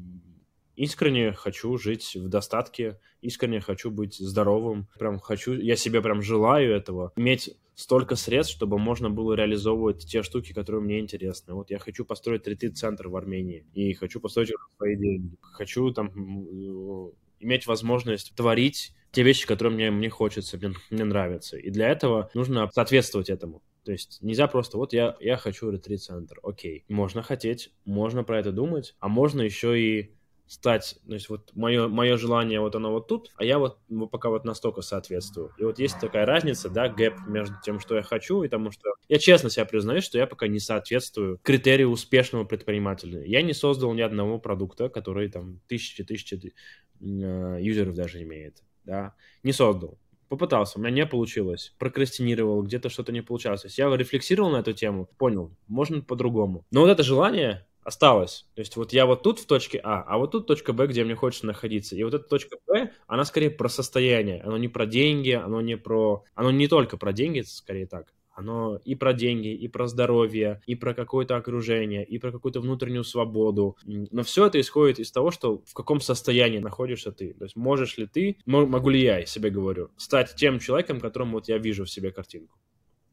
искренне хочу жить в достатке, искренне хочу быть здоровым, прям хочу, я себе прям желаю этого, иметь столько средств, чтобы можно было реализовывать те штуки, которые мне интересны. Вот я хочу построить ретрит-центр в Армении, и хочу построить его свои деньги. Хочу там иметь возможность творить те вещи, которые мне, мне хочется, мне, мне нравятся. И для этого нужно соответствовать этому. То есть нельзя просто, вот я, я хочу ретрит-центр, окей. Можно хотеть, можно про это думать, а можно еще и стать, то есть вот мое, мое желание вот оно вот тут, а я вот пока вот настолько соответствую. И вот есть такая разница, да, гэп между тем, что я хочу и тому, что... Я честно себя признаю, что я пока не соответствую критерию успешного предпринимателя. Я не создал ни одного продукта, который там тысячи-тысячи э, юзеров даже имеет, да, не создал. Попытался, у меня не получилось. Прокрастинировал, где-то что-то не получалось. Я рефлексировал на эту тему, понял, можно по-другому. Но вот это желание, осталось. То есть вот я вот тут в точке А, а вот тут точка Б, где мне хочется находиться. И вот эта точка Б, она скорее про состояние. Оно не про деньги, оно не про... Оно не только про деньги, скорее так. Оно и про деньги, и про здоровье, и про какое-то окружение, и про какую-то внутреннюю свободу. Но все это исходит из того, что в каком состоянии находишься ты. То есть можешь ли ты, могу ли я, себе говорю, стать тем человеком, которому вот я вижу в себе картинку.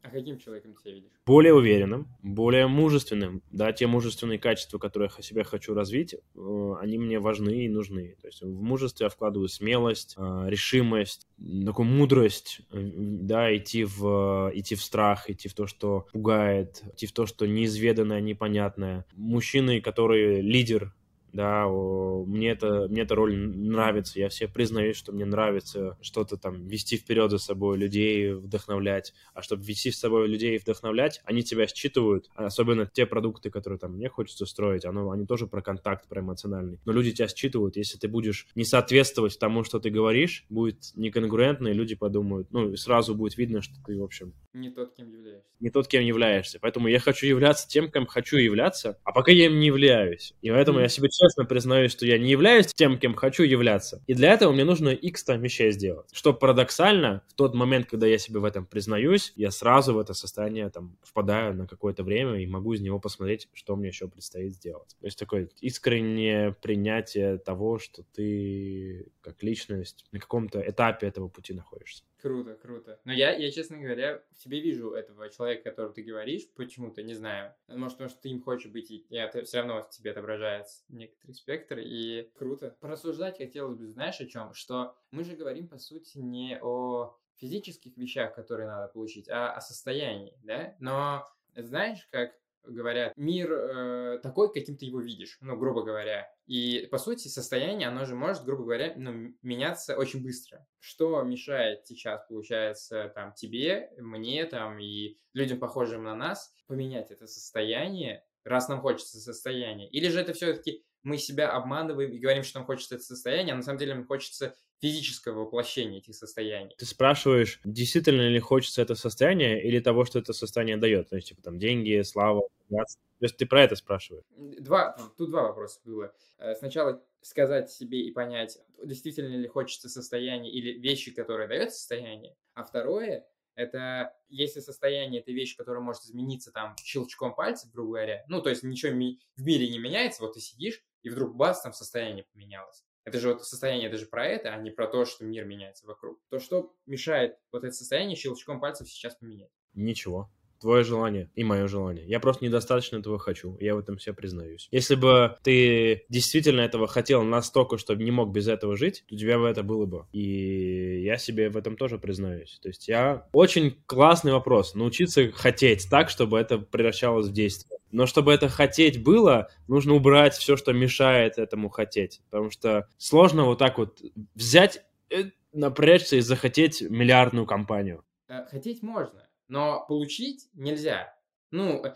А каким человеком ты себя видишь? Более уверенным, более мужественным. Да, те мужественные качества, которые я себя хочу развить, э, они мне важны и нужны. То есть в мужестве я вкладываю смелость, э, решимость, такую мудрость, э, да, идти в, идти в страх, идти в то, что пугает, идти в то, что неизведанное, непонятное. Мужчины, которые лидер, да, мне, это, мне эта роль нравится, я все признаюсь, что мне нравится что-то там вести вперед за собой людей, вдохновлять, а чтобы вести с собой людей и вдохновлять, они тебя считывают, особенно те продукты, которые там мне хочется строить, оно, они тоже про контакт, про эмоциональный, но люди тебя считывают, если ты будешь не соответствовать тому, что ты говоришь, будет неконгруентно, и люди подумают, ну, и сразу будет видно, что ты, в общем... Не тот, кем являешься. Не тот, кем являешься, поэтому я хочу являться тем, кем хочу являться, а пока я им не являюсь, и поэтому mm-hmm. я себе честно признаюсь, что я не являюсь тем, кем хочу являться. И для этого мне нужно X там вещей сделать. Что парадоксально, в тот момент, когда я себе в этом признаюсь, я сразу в это состояние там впадаю на какое-то время и могу из него посмотреть, что мне еще предстоит сделать. То есть такое искреннее принятие того, что ты как личность на каком-то этапе этого пути находишься. Круто, круто. Но я, я, честно говоря, в тебе вижу этого человека, о котором ты говоришь, почему-то, не знаю. Может, потому что ты им хочешь быть, и это все равно в тебе отображается некоторый спектр, и круто. Порассуждать хотелось бы, знаешь, о чем? Что мы же говорим, по сути, не о физических вещах, которые надо получить, а о состоянии, да? Но знаешь, как говорят, мир э, такой, каким ты его видишь, ну, грубо говоря. И, по сути, состояние, оно же может, грубо говоря, ну, меняться очень быстро. Что мешает сейчас, получается, там, тебе, мне, там, и людям, похожим на нас, поменять это состояние, раз нам хочется состояние? Или же это все-таки мы себя обманываем и говорим, что нам хочется это состояние, а на самом деле нам хочется физического воплощения этих состояний. Ты спрашиваешь, действительно ли хочется это состояние или того, что это состояние дает? То есть, типа, там, деньги, слава, богатство. То есть ты про это спрашиваешь? Два, тут два вопроса было. Э, сначала сказать себе и понять, действительно ли хочется состояние или вещи, которые дает состояние. А второе, это если состояние это вещь, которая может измениться там щелчком пальца, грубо говоря, ну, то есть ничего в мире не меняется, вот ты сидишь, и вдруг бац, там состояние поменялось. Это же вот состояние, это же про это, а не про то, что мир меняется вокруг. То, что мешает вот это состояние щелчком пальцев сейчас поменять? Ничего. Твое желание и мое желание. Я просто недостаточно этого хочу. Я в этом все признаюсь. Если бы ты действительно этого хотел настолько, чтобы не мог без этого жить, то у тебя бы это было бы. И я себе в этом тоже признаюсь. То есть я... Очень классный вопрос. Научиться хотеть так, чтобы это превращалось в действие. Но чтобы это хотеть было, нужно убрать все, что мешает этому хотеть. Потому что сложно вот так вот взять, э, напрячься и захотеть миллиардную компанию. Э, хотеть можно, но получить нельзя. Ну, э,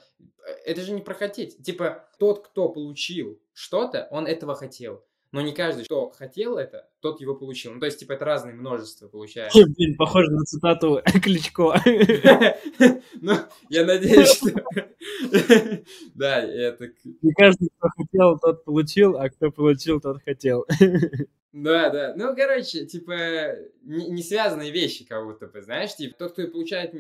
это же не про хотеть. Типа, тот, кто получил что-то, он этого хотел но не каждый, кто хотел это, тот его получил. Ну, то есть, типа, это разные множества получается. [LAUGHS] Блин, похоже на цитату [LAUGHS] Кличко. [LAUGHS] Ну, я надеюсь, что... Да, это... Не каждый, кто хотел, тот получил, а кто получил, тот хотел. Да, да. Ну, короче, типа, не, не связанные вещи как будто бы, знаешь, типа, тот, кто получает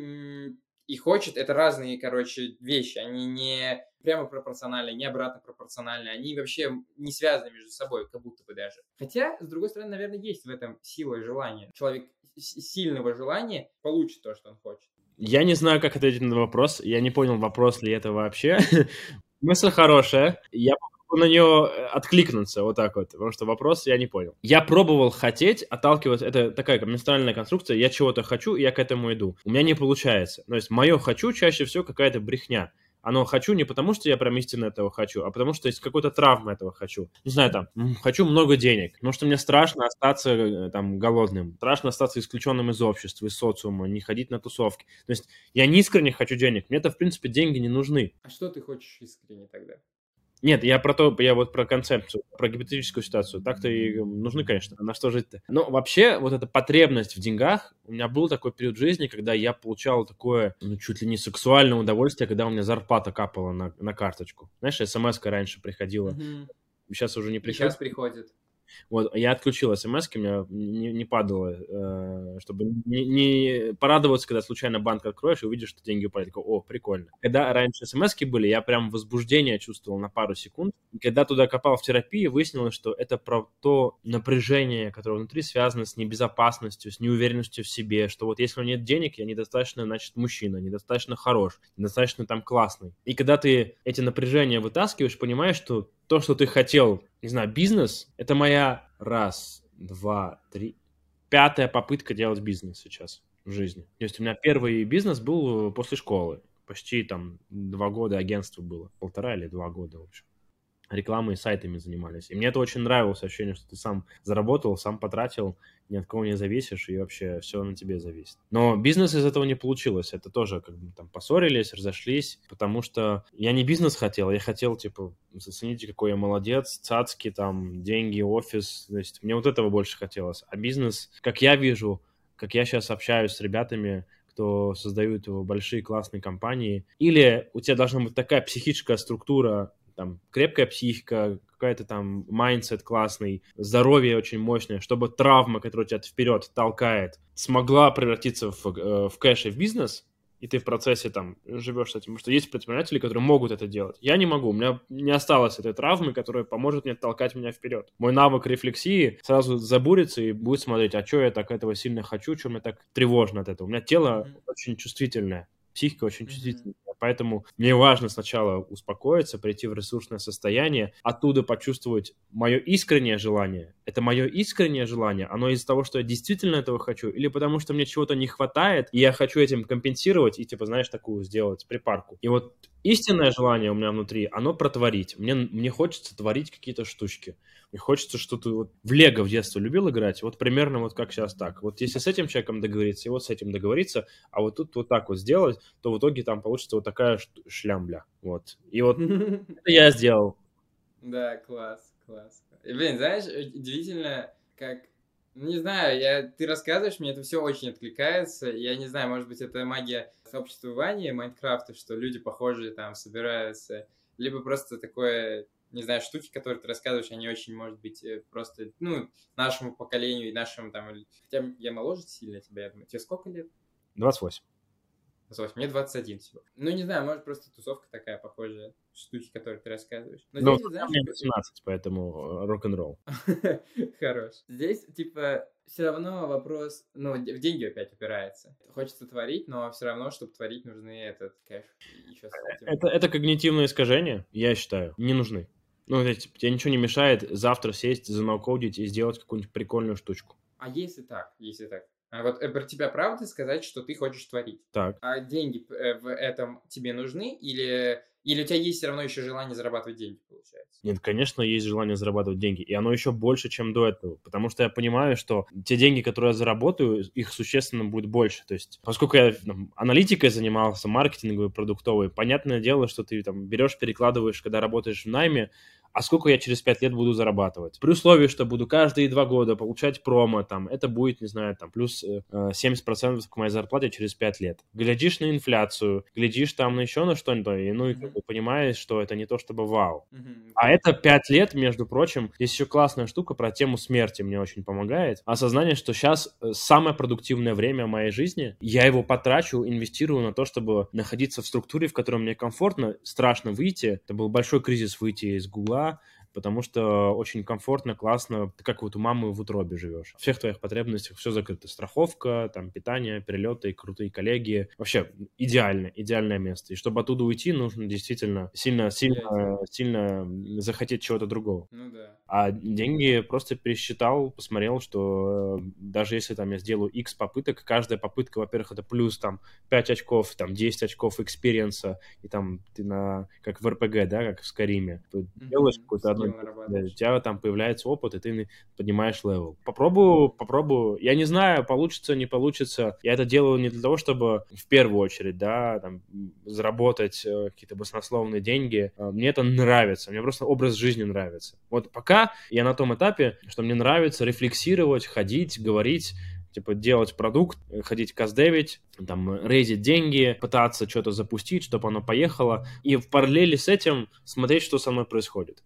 и хочет, это разные, короче, вещи. Они не прямо пропорциональны, не обратно пропорциональны. Они вообще не связаны между собой, как будто бы даже. Хотя, с другой стороны, наверное, есть в этом сила и желание. Человек сильного желания получит то, что он хочет. Я не знаю, как ответить на вопрос. Я не понял, вопрос ли это вообще. [LAUGHS] Мысль хорошая. Я на нее э, откликнуться вот так вот, потому что вопрос я не понял. Я пробовал хотеть, отталкиваться, это такая ментальная конструкция, я чего-то хочу, и я к этому иду. У меня не получается. То есть мое «хочу» чаще всего какая-то брехня оно хочу не потому, что я прям истинно этого хочу, а потому что есть какой-то травма этого хочу. Не знаю, там, хочу много денег, потому что мне страшно остаться э, там голодным, страшно остаться исключенным из общества, из социума, не ходить на тусовки. То есть я не искренне хочу денег, мне-то, в принципе, деньги не нужны. А что ты хочешь искренне тогда? Нет, я про то, я вот про концепцию, про гипотетическую ситуацию. Так-то и нужны, конечно, на что жить-то. Но вообще вот эта потребность в деньгах, у меня был такой период жизни, когда я получал такое, ну, чуть ли не сексуальное удовольствие, когда у меня зарплата капала на, на карточку. Знаешь, смс раньше приходила. Угу. Сейчас уже не приходит. Сейчас приходит. Вот, я отключил смс, у меня не, не падало, э, чтобы не, не порадоваться, когда случайно банк откроешь и увидишь, что деньги упали. Такой, о, прикольно. Когда раньше смс были, я прям возбуждение чувствовал на пару секунд. И когда туда копал в терапии, выяснилось, что это про то напряжение, которое внутри связано с небезопасностью, с неуверенностью в себе, что вот если у меня нет денег, я недостаточно, значит, мужчина, недостаточно хорош, недостаточно там классный. И когда ты эти напряжения вытаскиваешь, понимаешь, что то, что ты хотел, не знаю, бизнес, это моя раз, два, три, пятая попытка делать бизнес сейчас в жизни. То есть у меня первый бизнес был после школы. Почти там два года агентство было. Полтора или два года, в общем рекламой и сайтами занимались. И мне это очень нравилось, ощущение, что ты сам заработал, сам потратил, ни от кого не зависишь, и вообще все на тебе зависит. Но бизнес из этого не получилось. Это тоже как бы там поссорились, разошлись, потому что я не бизнес хотел, я хотел, типа, зацените, какой я молодец, цацки, там, деньги, офис. То есть мне вот этого больше хотелось. А бизнес, как я вижу, как я сейчас общаюсь с ребятами, кто создают большие классные компании, или у тебя должна быть такая психическая структура, там, крепкая психика, какая-то там mindset классный, здоровье очень мощное, чтобы травма, которая тебя вперед толкает, смогла превратиться в, э, в кэш и в бизнес, и ты в процессе там живешь с этим. Потому что есть предприниматели, которые могут это делать. Я не могу, у меня не осталось этой травмы, которая поможет мне толкать меня вперед. Мой навык рефлексии сразу забурится и будет смотреть, а что я так этого сильно хочу, что мне так тревожно от этого. У меня тело mm-hmm. очень чувствительное, психика очень mm-hmm. чувствительная. Поэтому мне важно сначала успокоиться, прийти в ресурсное состояние, оттуда почувствовать мое искреннее желание. Это мое искреннее желание, оно из-за того, что я действительно этого хочу, или потому что мне чего-то не хватает, и я хочу этим компенсировать и, типа, знаешь, такую сделать припарку. И вот истинное желание у меня внутри, оно протворить. Мне, мне хочется творить какие-то штучки. Мне хочется что-то... Вот в Лего в детстве любил играть, вот примерно вот как сейчас так. Вот если с этим человеком договориться, и вот с этим договориться, а вот тут вот так вот сделать, то в итоге там получится вот такая шлямбля. Вот. И вот [LAUGHS] это я сделал. Да, класс, класс. Блин, знаешь, удивительно, как ну, не знаю, я, ты рассказываешь, мне это все очень откликается. Я не знаю, может быть, это магия сообществования Майнкрафта, что люди похожие там собираются, либо просто такое не знаю, штуки, которые ты рассказываешь, они очень, может быть, э, просто, ну, нашему поколению и нашему там... Хотя я моложе сильно тебя, я думаю. Тебе сколько лет? 28. 28. Мне 21 всего. Ну, не знаю, может, просто тусовка такая похожая, штуки, которые ты рассказываешь. Но ну, здесь, знаешь, мне 18, поэтому э, рок-н-ролл. [LAUGHS] Хорош. Здесь, типа, все равно вопрос, ну, в деньги опять упирается. Хочется творить, но все равно, чтобы творить, нужны этот кэш. Это, это когнитивное искажение, я считаю, не нужны. Ну, типа, тебе ничего не мешает завтра сесть, занаукодить и сделать какую-нибудь прикольную штучку. А если так, если так? А вот э, про тебя правда сказать, что ты хочешь творить? Так. А деньги э, в этом тебе нужны или или у тебя есть все равно еще желание зарабатывать деньги, получается? Нет, конечно, есть желание зарабатывать деньги. И оно еще больше, чем до этого. Потому что я понимаю, что те деньги, которые я заработаю, их существенно будет больше. То есть, поскольку я там, аналитикой занимался, маркетинговой, продуктовой, понятное дело, что ты там берешь, перекладываешь, когда работаешь в найме, а сколько я через 5 лет буду зарабатывать. При условии, что буду каждые 2 года получать промо, там, это будет, не знаю, там, плюс э, 70% к моей зарплате через 5 лет. Глядишь на инфляцию, глядишь там на еще на что-нибудь, и, ну, и как бы понимаешь, что это не то чтобы вау. А это 5 лет, между прочим, есть еще классная штука про тему смерти, мне очень помогает. Осознание, что сейчас э, самое продуктивное время моей жизни, я его потрачу, инвестирую на то, чтобы находиться в структуре, в которой мне комфортно, страшно выйти. Это был большой кризис выйти из Гугла, потому что очень комфортно, классно, ты как вот у мамы в утробе живешь. В всех твоих потребностях все закрыто. Страховка, там, питание, перелеты, крутые коллеги. Вообще идеально, идеальное место. И чтобы оттуда уйти, нужно действительно сильно, сильно, сильно захотеть чего-то другого. Ну да. А деньги просто пересчитал, посмотрел, что э, даже если там я сделаю X попыток, каждая попытка, во-первых, это плюс там 5 очков, там 10 очков experience а, и там ты на, как в РПГ, да, как в Skyrim е, ты делаешь какой-то одной, да, у тебя там появляется опыт, и ты поднимаешь level. Попробую, попробую. Я не знаю, получится, не получится. Я это делаю не для того, чтобы в первую очередь, да, там, заработать э, какие-то баснословные деньги. А, мне это нравится, мне просто образ жизни нравится. Вот пока я на том этапе, что мне нравится рефлексировать, ходить, говорить, типа делать продукт, ходить custdev ить, там, raise ить деньги, пытаться что-то запустить, чтобы оно поехало, и в параллели с этим смотреть, что со мной происходит.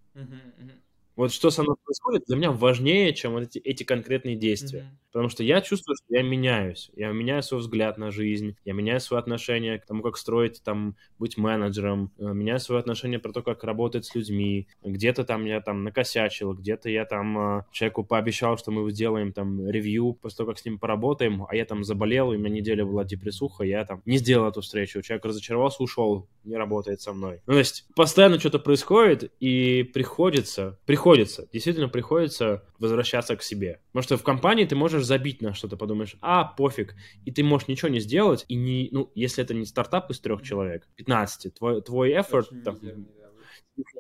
Вот что со мной происходит, для меня важнее, чем вот эти, эти конкретные действия. Mm-hmm. Потому что я чувствую, что я меняюсь. Я меняю свой взгляд на жизнь, я меняю свое отношение к тому, как строить, там, быть менеджером, э, меняю свое отношение про то, как работать с людьми. Где-то там я там накосячил, где-то я там э, человеку пообещал, что мы сделаем там ревью после того, как с ним поработаем, а я там заболел, и у меня неделя была депрессуха, я там не сделал эту встречу. Человек разочаровался, ушел, не работает со мной. Ну, то есть постоянно что-то происходит, и приходится, приходится, действительно приходится возвращаться к себе. Потому что в компании ты можешь забить на что-то, подумаешь, а, пофиг, и ты можешь ничего не сделать, и не, ну, если это не стартап из трех человек, 15, твой, твой effort, там,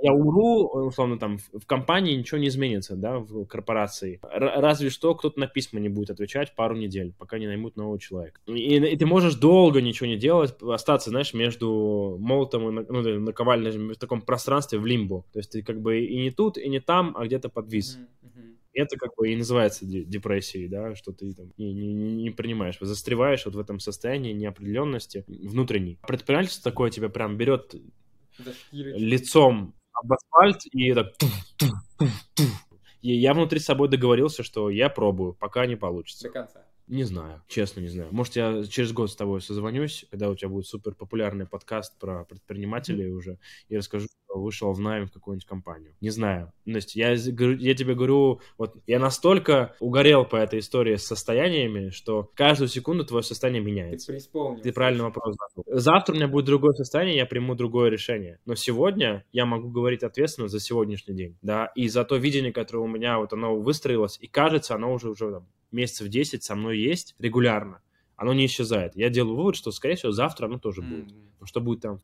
я умру, условно, там, в компании ничего не изменится, да, в корпорации. Р- разве что кто-то на письма не будет отвечать пару недель, пока не наймут нового человека. И, и ты можешь долго ничего не делать, остаться, знаешь, между молотом и ну, наковальней, в таком пространстве в лимбо. То есть ты как бы и не тут, и не там, а где-то подвис. Mm-hmm это как бы и называется депрессией, да, что ты там не, не, не принимаешь, застреваешь вот в этом состоянии неопределенности внутренней. Предпринимательство такое тебя прям берет лицом об асфальт и так... И я внутри с собой договорился, что я пробую, пока не получится. До конца. Не знаю, честно не знаю. Может, я через год с тобой созвонюсь, когда у тебя будет супер популярный подкаст про предпринимателей mm-hmm. уже, и расскажу, вышел в найм в какую-нибудь компанию. Не знаю. То есть я, я тебе говорю, вот я настолько угорел по этой истории с состояниями, что каждую секунду твое состояние меняется. Ты Ты правильный вопрос задал. Завтра у меня будет другое состояние, я приму другое решение. Но сегодня я могу говорить ответственно за сегодняшний день, да, и за то видение, которое у меня вот оно выстроилось, и кажется, оно уже уже там, месяцев 10 со мной есть регулярно, оно не исчезает. Я делаю вывод, что, скорее всего, завтра оно тоже будет. Mm-hmm. Но что будет там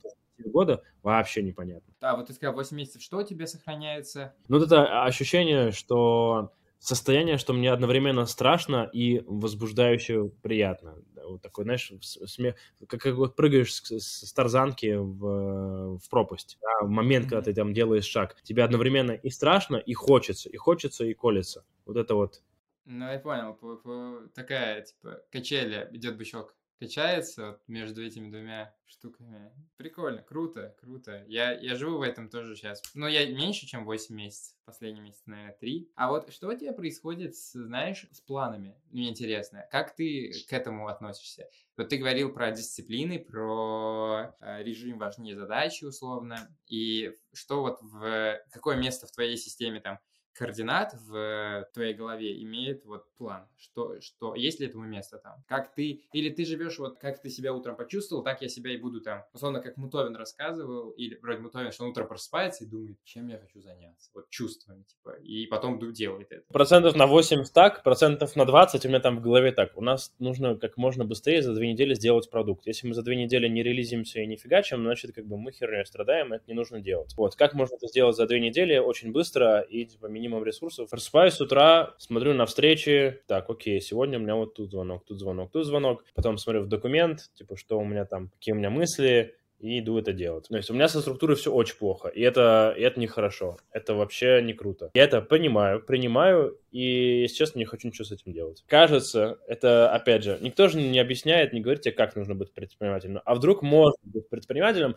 года, вообще непонятно. Да, вот ты сказал 8 месяцев, что у тебя сохраняется? Ну, вот это ощущение, что состояние, что мне одновременно страшно и возбуждающе приятно. Вот такой, знаешь, смех, как, как вот прыгаешь с, с тарзанки в, в пропасть. Да, в момент, mm-hmm. когда ты там делаешь шаг. Тебе одновременно и страшно, и хочется, и хочется, и колется. Вот это вот ну, я понял. По, по, такая, типа, качели, идет бычок. Качается вот между этими двумя штуками. Прикольно, круто, круто. Я, я живу в этом тоже сейчас. Но я меньше, чем 8 месяцев. Последний месяц, наверное, 3. А вот что у тебя происходит, с, знаешь, с планами? Мне интересно. Как ты к этому относишься? Вот ты говорил про дисциплины, про э, режим важнее задачи, условно. И что вот в... Какое место в твоей системе там координат в твоей голове имеет вот план, что, что есть ли этому место там, как ты, или ты живешь вот, как ты себя утром почувствовал, так я себя и буду там, условно, как Мутовин рассказывал, или вроде Мутовин, что он утром просыпается и думает, чем я хочу заняться, вот чувствами, типа, и потом делает это. Процентов на 80 так, процентов на 20 у меня там в голове так, у нас нужно как можно быстрее за две недели сделать продукт, если мы за две недели не релизимся и не фигачим, значит, как бы мы херню страдаем, это не нужно делать. Вот, как можно это сделать за две недели очень быстро и, типа, минимум ресурсов. Просыпаюсь с утра, смотрю на встречи, так, окей, сегодня у меня вот тут звонок, тут звонок, тут звонок. Потом смотрю в документ, типа, что у меня там, какие у меня мысли, и иду это делать. То есть у меня со структурой все очень плохо, и это, и это нехорошо. Это вообще не круто. Я это понимаю, принимаю, и, если честно, не хочу ничего с этим делать. Кажется, это, опять же, никто же не объясняет, не говорит тебе, как нужно быть предпринимателем. А вдруг можно быть предпринимателем,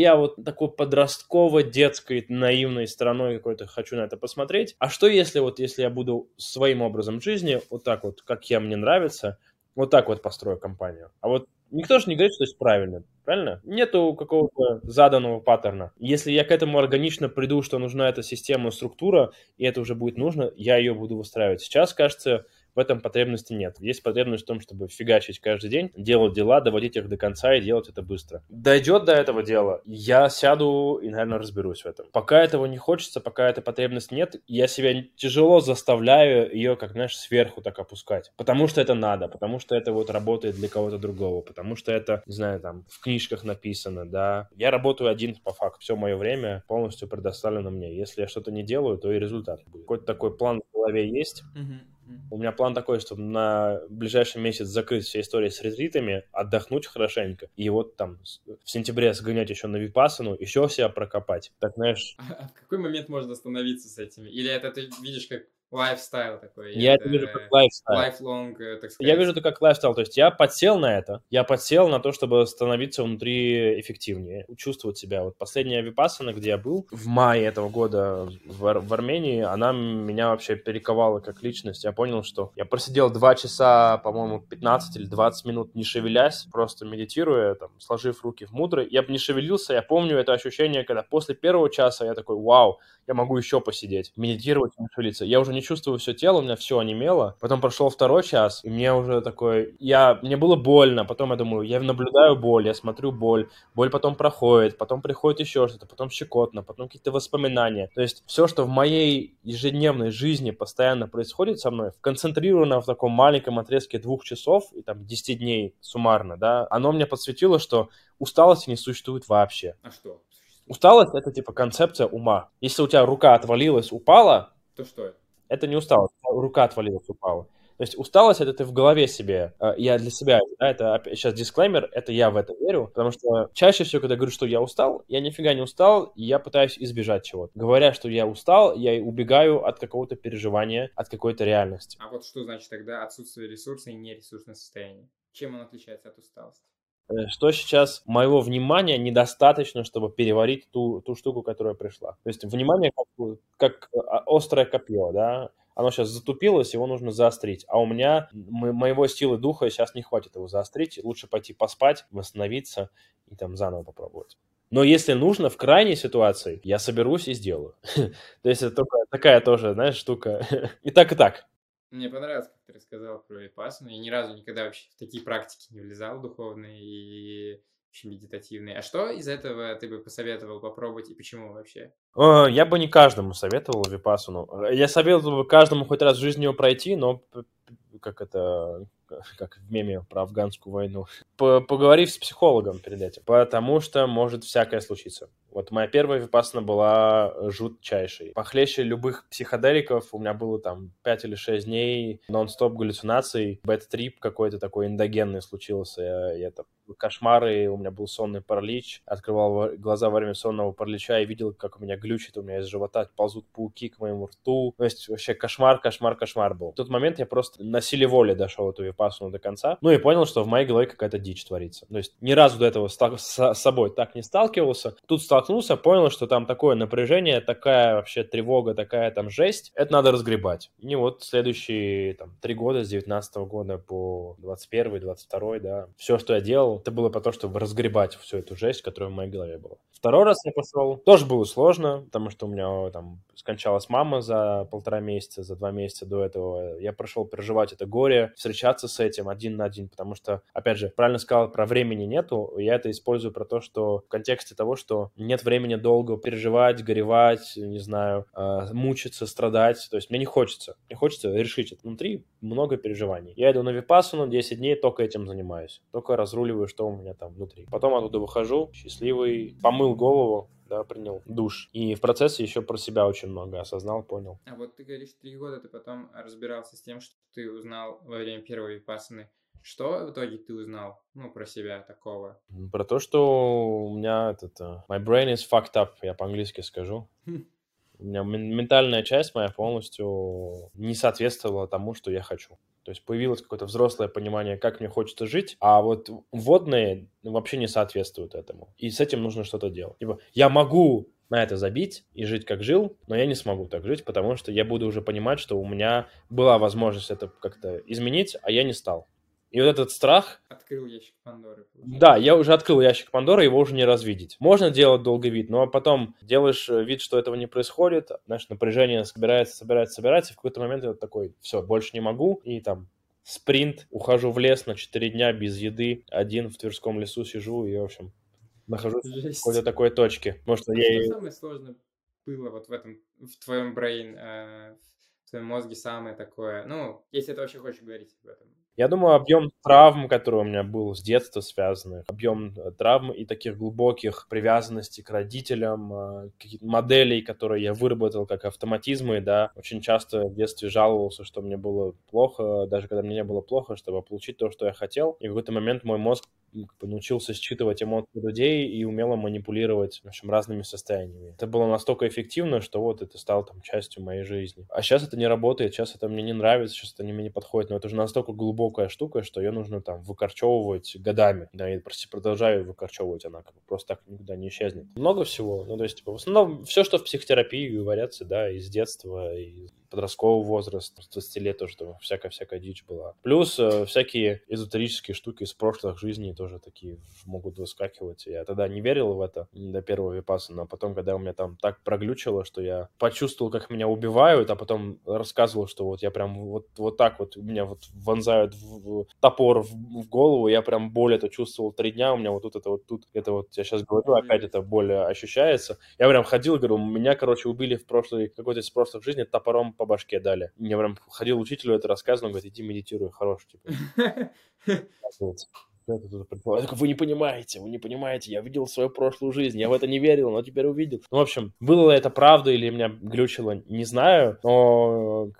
я вот такой подростково-детской наивной стороной какой-то хочу на это посмотреть. А что если вот, если я буду своим образом жизни, вот так вот, как я мне нравится, вот так вот построю компанию. А вот никто же не говорит, что это правильно, правильно? Нету какого-то заданного паттерна. Если я к этому органично приду, что нужна эта система, структура, и это уже будет нужно, я ее буду выстраивать. Сейчас, кажется, в этом потребности нет. Есть потребность в том, чтобы фигачить каждый день, делать дела, доводить их до конца и делать это быстро. Дойдет до этого дела, я сяду и, наверное, разберусь в этом. Пока этого не хочется, пока эта потребность нет, я себя тяжело заставляю ее, как, знаешь, сверху так опускать. Потому что это надо, потому что это вот работает для кого-то другого, потому что это, не знаю, там, в книжках написано, да. Я работаю один по факту. Все мое время полностью предоставлено мне. Если я что-то не делаю, то и результат будет. Какой-то такой план в голове есть. Mm-hmm у меня план такой, чтобы на ближайший месяц закрыть все истории с ретритами, отдохнуть хорошенько, и вот там в сентябре сгонять еще на Випасану, еще себя прокопать. Так, знаешь... А в какой момент можно остановиться с этими? Или это ты видишь как lifestyle такой. Я это вижу как lifestyle. Lifelong, э, так сказать. Я вижу это как lifestyle. То есть я подсел на это. Я подсел на то, чтобы становиться внутри эффективнее, чувствовать себя. Вот последняя випасана, где я был в мае этого года в, в Армении, она меня вообще перековала как личность. Я понял, что я просидел два часа, по-моему, 15 или 20 минут не шевелясь, просто медитируя, там, сложив руки в мудры. Я бы не шевелился, я помню это ощущение, когда после первого часа я такой, вау, я могу еще посидеть, медитировать, не шевелиться. Я уже не чувствую все тело, у меня все онемело. Потом прошел второй час, и мне уже такой... Я... Мне было больно, потом я думаю, я наблюдаю боль, я смотрю боль, боль потом проходит, потом приходит еще что-то, потом щекотно, потом какие-то воспоминания. То есть все, что в моей ежедневной жизни постоянно происходит со мной, концентрировано в таком маленьком отрезке двух часов и там 10 дней суммарно, да, оно мне подсветило, что усталости не существует вообще. А что? Усталость это типа концепция ума. Если у тебя рука отвалилась, упала, то что это? Это не усталость, рука отвалилась, упала. То есть усталость это ты в голове себе, э, я для себя, да, это сейчас дисклеймер, это я в это верю, потому что чаще всего, когда говорю, что я устал, я нифига не устал, и я пытаюсь избежать чего-то. Говоря, что я устал, я убегаю от какого-то переживания, от какой-то реальности. А вот что значит тогда отсутствие ресурса и нересурсное состояние? Чем он отличается от усталости? Э, что сейчас моего внимания недостаточно, чтобы переварить ту, ту штуку, которая пришла. То есть внимание как, как а, острое копье, да, оно сейчас затупилось, его нужно заострить. А у меня моего силы духа сейчас не хватит его заострить. Лучше пойти поспать, восстановиться и там заново попробовать. Но если нужно, в крайней ситуации, я соберусь и сделаю. [LAUGHS] То есть это такая тоже, знаешь, штука. [LAUGHS] И так, и так. Мне понравилось, как ты рассказал про Випассану. Я ни разу никогда вообще в такие практики не влезал духовные и вообще медитативные. А что из этого ты бы посоветовал попробовать и почему вообще? Я бы не каждому советовал Випассану. Я советовал бы каждому хоть раз в жизни его пройти, но как это, как в меме про афганскую войну, поговорив с психологом перед этим, потому что может всякое случиться. Вот моя первая випасана была жутчайшей. Похлеще любых психоделиков у меня было там 5 или 6 дней нон-стоп галлюцинаций, бэт-трип какой-то такой эндогенный случился. Я, я там кошмары, у меня был сонный паралич, открывал глаза во время сонного паралича и видел, как у меня глючит, у меня из живота ползут пауки к моему рту. То есть вообще кошмар, кошмар, кошмар был. В тот момент я просто на силе воли дошел эту випасану до конца, ну и понял, что в моей голове какая-то дичь творится. То есть ни разу до этого с собой так не сталкивался. Тут столкнулся, понял, что там такое напряжение, такая вообще тревога, такая там жесть. Это надо разгребать. И вот следующие там три года, с 19 года по 21 22 да, все, что я делал, это было по то, чтобы разгребать всю эту жесть, которая в моей голове была. Второй раз я пошел. Тоже было сложно, потому что у меня там скончалась мама за полтора месяца, за два месяца до этого. Я прошел переживать это горе, встречаться с этим один на один, потому что, опять же, правильно сказал, про времени нету. Я это использую про то, что в контексте того, что нет времени долго переживать, горевать, не знаю, э, мучиться, страдать. То есть мне не хочется. Мне хочется решить это внутри, много переживаний. Я иду на Випассану, 10 дней только этим занимаюсь. Только разруливаю, что у меня там внутри. Потом оттуда выхожу, счастливый, помыл голову, да, принял душ. И в процессе еще про себя очень много осознал, понял. А вот ты говоришь, три года ты потом разбирался с тем, что ты узнал во время первой випассаны. Что в итоге ты узнал, ну, про себя такого? Про то, что у меня этот... Uh, my brain is fucked up, я по-английски скажу. [LAUGHS] У меня ментальная часть моя полностью не соответствовала тому, что я хочу. То есть появилось какое-то взрослое понимание, как мне хочется жить, а вот водные вообще не соответствуют этому. И с этим нужно что-то делать. Типа, я могу на это забить и жить как жил, но я не смогу так жить, потому что я буду уже понимать, что у меня была возможность это как-то изменить, а я не стал. И вот этот страх... Открыл ящик Пандоры. Да, я уже открыл ящик Пандоры, его уже не развидеть. Можно делать долгий вид, но потом делаешь э, вид, что этого не происходит, знаешь, напряжение собирается, собирается, собирается, и в какой-то момент я такой, все, больше не могу, и там спринт, ухожу в лес на 4 дня без еды, один в Тверском лесу сижу и, в общем, нахожусь Жесть. в какой-то такой точке. Что, что я... самое сложное было вот в этом, в твоем брейн, э, в твоем мозге самое такое, ну, если ты вообще хочешь говорить об этом, я думаю, объем травм, который у меня был с детства связанных, объем э, травм и таких глубоких привязанностей к родителям, э, моделей, которые я выработал как автоматизмы, да, очень часто в детстве жаловался, что мне было плохо, даже когда мне не было плохо, чтобы получить то, что я хотел. И в какой-то момент мой мозг научился считывать эмоции людей и умело манипулировать, в общем, разными состояниями. Это было настолько эффективно, что вот это стало там частью моей жизни. А сейчас это не работает, сейчас это мне не нравится, сейчас это мне не подходит, но это уже настолько глубокая штука, что ее нужно там выкорчевывать годами. Да, и просто продолжаю выкорчевывать, она как бы просто так никуда не исчезнет. Много всего, ну, то есть, типа, в основном все, что в психотерапии говорятся, да, из детства, из подростковый возраст, с 20 лет тоже там всякая-всякая дичь была. Плюс э, всякие эзотерические штуки из прошлых жизней тоже такие могут выскакивать. Я тогда не верил в это до первого випаса, но потом, когда у меня там так проглючило, что я почувствовал, как меня убивают, а потом рассказывал, что вот я прям вот, вот так вот, меня вот вонзают в, в топор в, в голову, я прям боль это чувствовал три дня, у меня вот тут это вот тут, это вот, я сейчас говорю, опять эта боль ощущается. Я прям ходил говорю, меня, короче, убили в прошлой, какой-то из прошлых жизней топором по башке дали. Я прям ходил учителю это рассказывал, он говорит, иди медитируй, хорош, типа. [LAUGHS] Вы не понимаете, вы не понимаете, я видел свою прошлую жизнь, я в это не верил, но теперь увидел. Ну, в общем, было ли это правда или меня глючило, не знаю, но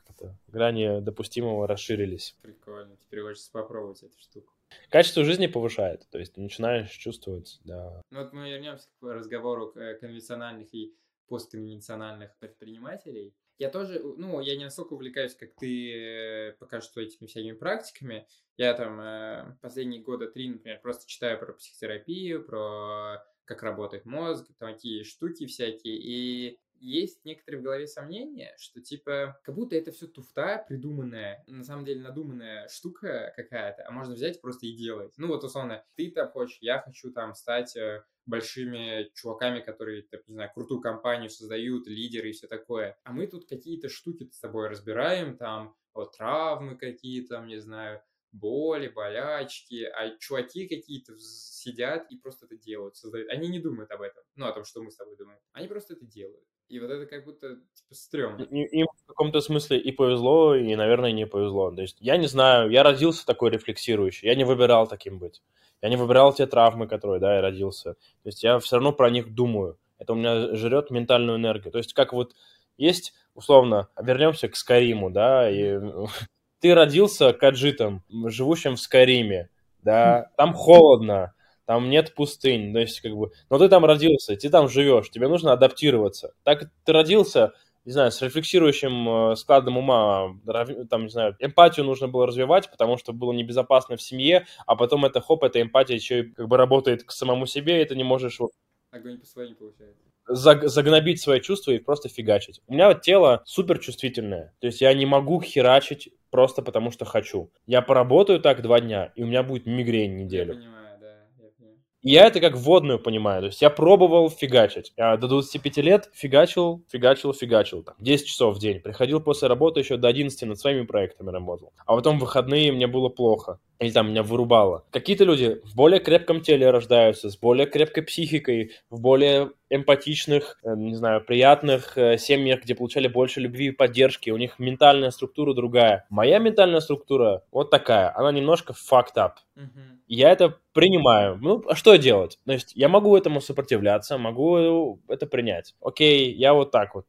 грани допустимого расширились. Прикольно, теперь хочется попробовать эту штуку. Качество жизни повышает, то есть ты начинаешь чувствовать, да. Ну вот мы вернемся к разговору э, конвенциональных и постконвенциональных предпринимателей. Я тоже, ну, я не настолько увлекаюсь, как ты, э, пока что этими всякими практиками. Я там э, последние года три, например, просто читаю про психотерапию, про как работает мозг, такие штуки всякие. И есть некоторые в голове сомнения, что типа как будто это все туфта придуманная, на самом деле надуманная штука какая-то, а можно взять просто и делать. Ну вот условно, ты там хочешь, я хочу там стать э, большими чуваками, которые, так, не знаю, крутую компанию создают, лидеры и все такое. А мы тут какие-то штуки с тобой разбираем, там вот травмы какие-то, там, не знаю, боли, болячки, а чуваки какие-то сидят и просто это делают, создают. Они не думают об этом, ну, о том, что мы с тобой думаем. Они просто это делают. И вот это как будто, типа, стрёмно. Им в каком-то смысле и повезло, и, наверное, не повезло. То есть, я не знаю, я родился такой рефлексирующий, я не выбирал таким быть. Я не выбирал те травмы, которые, да, я родился. То есть, я все равно про них думаю. Это у меня жрет ментальную энергию. То есть, как вот есть, условно, вернемся к Скариму, да, и [LAUGHS] ты родился каджитом, живущим в Скариме, да, там холодно, там нет пустынь, то есть как бы, но ты там родился, ты там живешь, тебе нужно адаптироваться. Так ты родился, не знаю, с рефлексирующим э, складом ума, там, не знаю, эмпатию нужно было развивать, потому что было небезопасно в семье, а потом это хоп, эта эмпатия еще и как бы работает к самому себе, и ты не можешь... Огонь по своей получается загнобить свои чувства и просто фигачить. У меня вот тело супер чувствительное. То есть я не могу херачить просто потому, что хочу. Я поработаю так два дня, и у меня будет мигрень неделю. Я понимаю. Я это как вводную понимаю. То есть я пробовал фигачить. Я до 25 лет фигачил, фигачил, фигачил. Там, 10 часов в день. Приходил после работы еще до 11 над своими проектами работал. А потом в выходные мне было плохо. Или там меня вырубало. Какие-то люди в более крепком теле рождаются, с более крепкой психикой, в более эмпатичных, э, не знаю, приятных э, семьях, где получали больше любви и поддержки. У них ментальная структура другая. Моя ментальная структура вот такая. Она немножко fucked up. Uh-huh я это принимаю. Ну, а что делать? То есть я могу этому сопротивляться, могу это принять. Окей, я вот так вот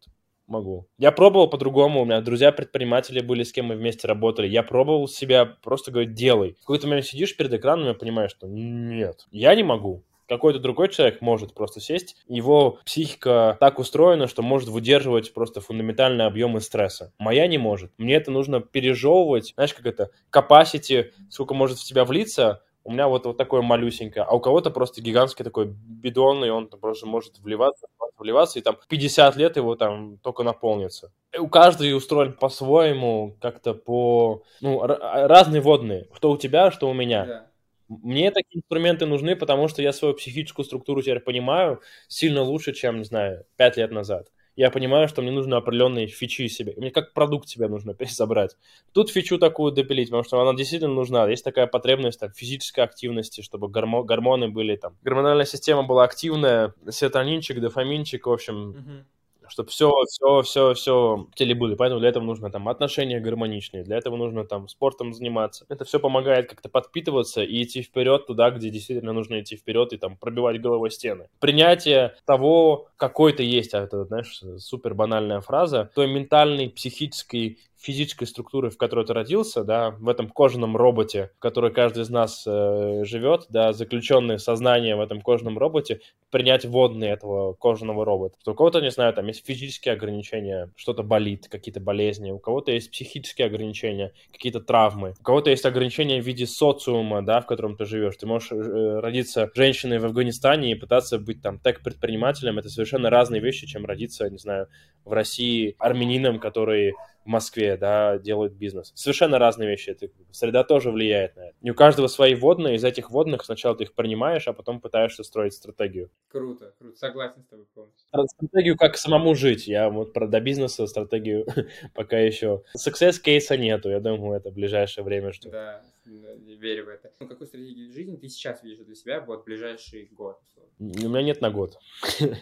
могу. Я пробовал по-другому, у меня друзья-предприниматели были, с кем мы вместе работали. Я пробовал себя просто говорить, делай. В какой-то момент сидишь перед экраном и понимаешь, что нет, я не могу. Какой-то другой человек может просто сесть, его психика так устроена, что может выдерживать просто фундаментальные объемы стресса. Моя не может. Мне это нужно пережевывать, знаешь, как это, capacity, сколько может в тебя влиться, у меня вот, вот такое малюсенькое, а у кого-то просто гигантский такой бидон, и он просто может вливаться, вливаться, и там 50 лет его там только наполнится. И у каждого устроен по-своему, как-то по... Ну, разные водные. Что у тебя, что у меня. Да. Мне такие инструменты нужны, потому что я свою психическую структуру теперь понимаю сильно лучше, чем, не знаю, 5 лет назад я понимаю, что мне нужны определенные фичи себе. Мне как продукт себе нужно [LAUGHS] пересобрать. Тут фичу такую допилить, потому что она действительно нужна. Есть такая потребность там, физической активности, чтобы гормо- гормоны были там. Гормональная система была активная, серотонинчик, дофаминчик, в общем, uh-huh чтобы все, все, все, все теле были. Поэтому для этого нужно там отношения гармоничные, для этого нужно там спортом заниматься. Это все помогает как-то подпитываться и идти вперед туда, где действительно нужно идти вперед и там пробивать головой стены. Принятие того, какой ты есть, а это, знаешь, супер банальная фраза, той ментальной, психической физической структуры, в которой ты родился, да, в этом кожаном роботе, в которой каждый из нас э, живет, да, заключенное сознание в этом кожаном роботе, принять водные этого кожаного робота. У кого-то, не знаю, там есть физические ограничения, что-то болит, какие-то болезни, у кого-то есть психические ограничения, какие-то травмы, у кого-то есть ограничения в виде социума, да, в котором ты живешь. Ты можешь э, родиться женщиной в Афганистане и пытаться быть там тег-предпринимателем. Это совершенно разные вещи, чем родиться, не знаю, в России армянином, который в Москве, да, делают бизнес. Совершенно разные вещи. Это, среда тоже влияет на это. Не у каждого свои водные, из этих водных сначала ты их принимаешь, а потом пытаешься строить стратегию. Круто, круто. Согласен с тобой полностью. Стратегию, как самому жить. Я вот про до бизнеса стратегию [LAUGHS] пока еще. Success кейса нету. Я думаю, это в ближайшее время что. Да, верю в это. Ну, какую стратегию жизни ты сейчас видишь для себя вот ближайший год? У меня нет на год.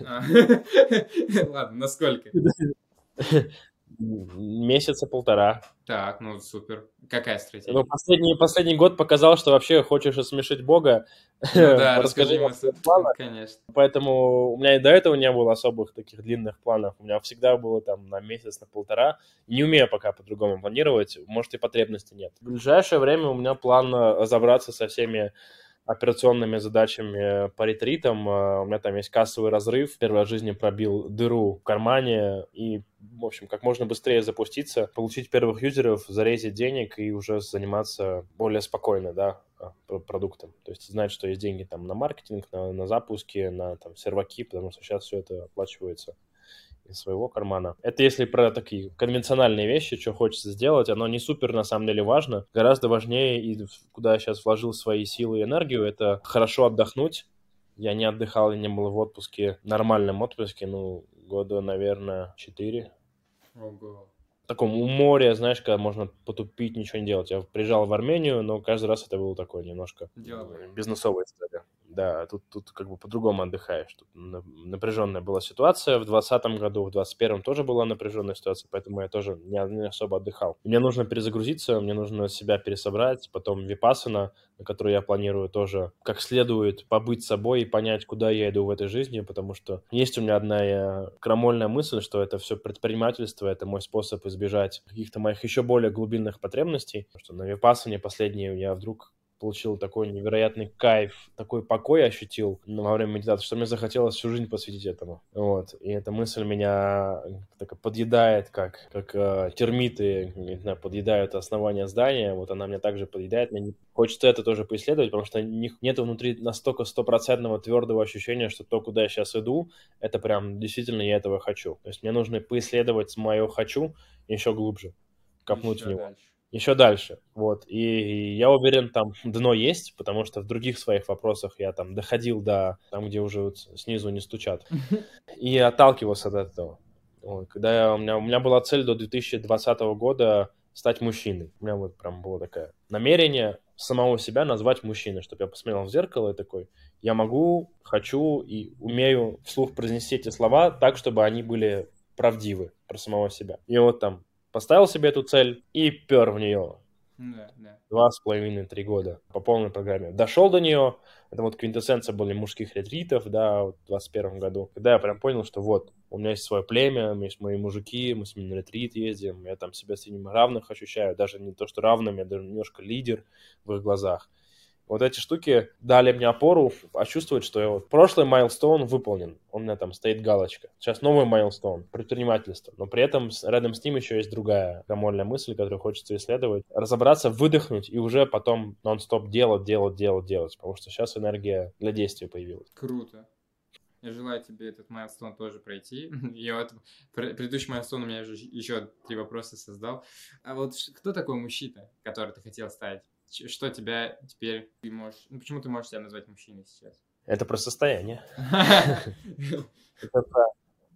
А. [LAUGHS] Ладно, на сколько? [LAUGHS] Месяца полтора. Так, ну супер. Какая стратегия? Ну, последний, последний год показал, что вообще хочешь осмешить Бога. Ну, да, [LAUGHS] расскажи ему планы. Конечно. Поэтому у меня и до этого не было особых таких длинных планов. У меня всегда было там на месяц, на полтора. Не умею пока по-другому планировать. Может, и потребности нет. В ближайшее время у меня план э, разобраться со всеми операционными задачами по ретритам. Э, у меня там есть кассовый разрыв. Первый в жизни пробил дыру в кармане и, в общем, как можно быстрее запуститься, получить первых юзеров, зарезать денег и уже заниматься более спокойно, да, а, продуктом. То есть знать, что есть деньги там на маркетинг, на, на запуски, на там серваки, потому что сейчас все это оплачивается из своего кармана. Это если про такие конвенциональные вещи, что хочется сделать, оно не супер на самом деле важно. Гораздо важнее, и куда я сейчас вложил свои силы и энергию, это хорошо отдохнуть. Я не отдыхал и не был в отпуске, нормальном отпуске, ну, года, наверное, четыре. Ого. В таком у моря, знаешь, когда можно потупить, ничего не делать. Я приезжал в Армению, но каждый раз это было такое немножко Деловое. бизнесовая история. Да, тут, тут как бы по-другому отдыхаешь. Тут напряженная была ситуация. В 2020 году, в 2021 тоже была напряженная ситуация, поэтому я тоже не, не особо отдыхал. Мне нужно перезагрузиться, мне нужно себя пересобрать, потом випасана, на которую я планирую тоже как следует побыть собой и понять, куда я иду в этой жизни, потому что есть у меня одна э, крамольная мысль, что это все предпринимательство, это мой способ избежать каких-то моих еще более глубинных потребностей, что на випасане последние я вдруг получил такой невероятный кайф, такой покой ощутил во время медитации, что мне захотелось всю жизнь посвятить этому. Вот. И эта мысль меня так подъедает, как, как э, термиты, не знаю, подъедают основание здания. Вот она меня также подъедает. Мне хочется это тоже поисследовать, потому что нет внутри настолько стопроцентного твердого ощущения, что то, куда я сейчас иду, это прям действительно я этого хочу. То есть мне нужно поисследовать мое «хочу» еще глубже, копнуть еще в него. Дальше еще дальше. Вот. И я уверен, там дно есть, потому что в других своих вопросах я там доходил до там, где уже вот снизу не стучат. И отталкивался от этого. Вот. Когда я, у, меня, у меня была цель до 2020 года стать мужчиной. У меня вот прям было такое намерение самого себя назвать мужчиной, чтобы я посмотрел в зеркало и такой, я могу, хочу и умею вслух произнести эти слова так, чтобы они были правдивы про самого себя. И вот там поставил себе эту цель и пер в нее. Да, да. Два с половиной-три года по полной программе. Дошел до нее, это вот квинтэссенция были мужских ретритов, да, вот в 21 году, когда я прям понял, что вот, у меня есть свое племя, у меня есть мои мужики, мы с ними на ретрит ездим, я там себя с ними равных ощущаю, даже не то, что равным, я даже немножко лидер в их глазах. Вот эти штуки дали мне опору, а чувствовать, что я вот прошлый майлстоун выполнен, у меня там стоит галочка. Сейчас новый майлстоун, предпринимательство, но при этом рядом с ним еще есть другая гомольная мысль, которую хочется исследовать. Разобраться, выдохнуть и уже потом нон-стоп делать, делать, делать, делать, потому что сейчас энергия для действия появилась. Круто. Я желаю тебе этот майлстон тоже пройти. [LAUGHS] Я вот предыдущий майлстон у меня уже еще три вопроса создал. А вот кто такой мужчина, который ты хотел стать? Что тебя теперь ты можешь... Ну, почему ты можешь себя назвать мужчиной сейчас? Это про состояние. [LAUGHS]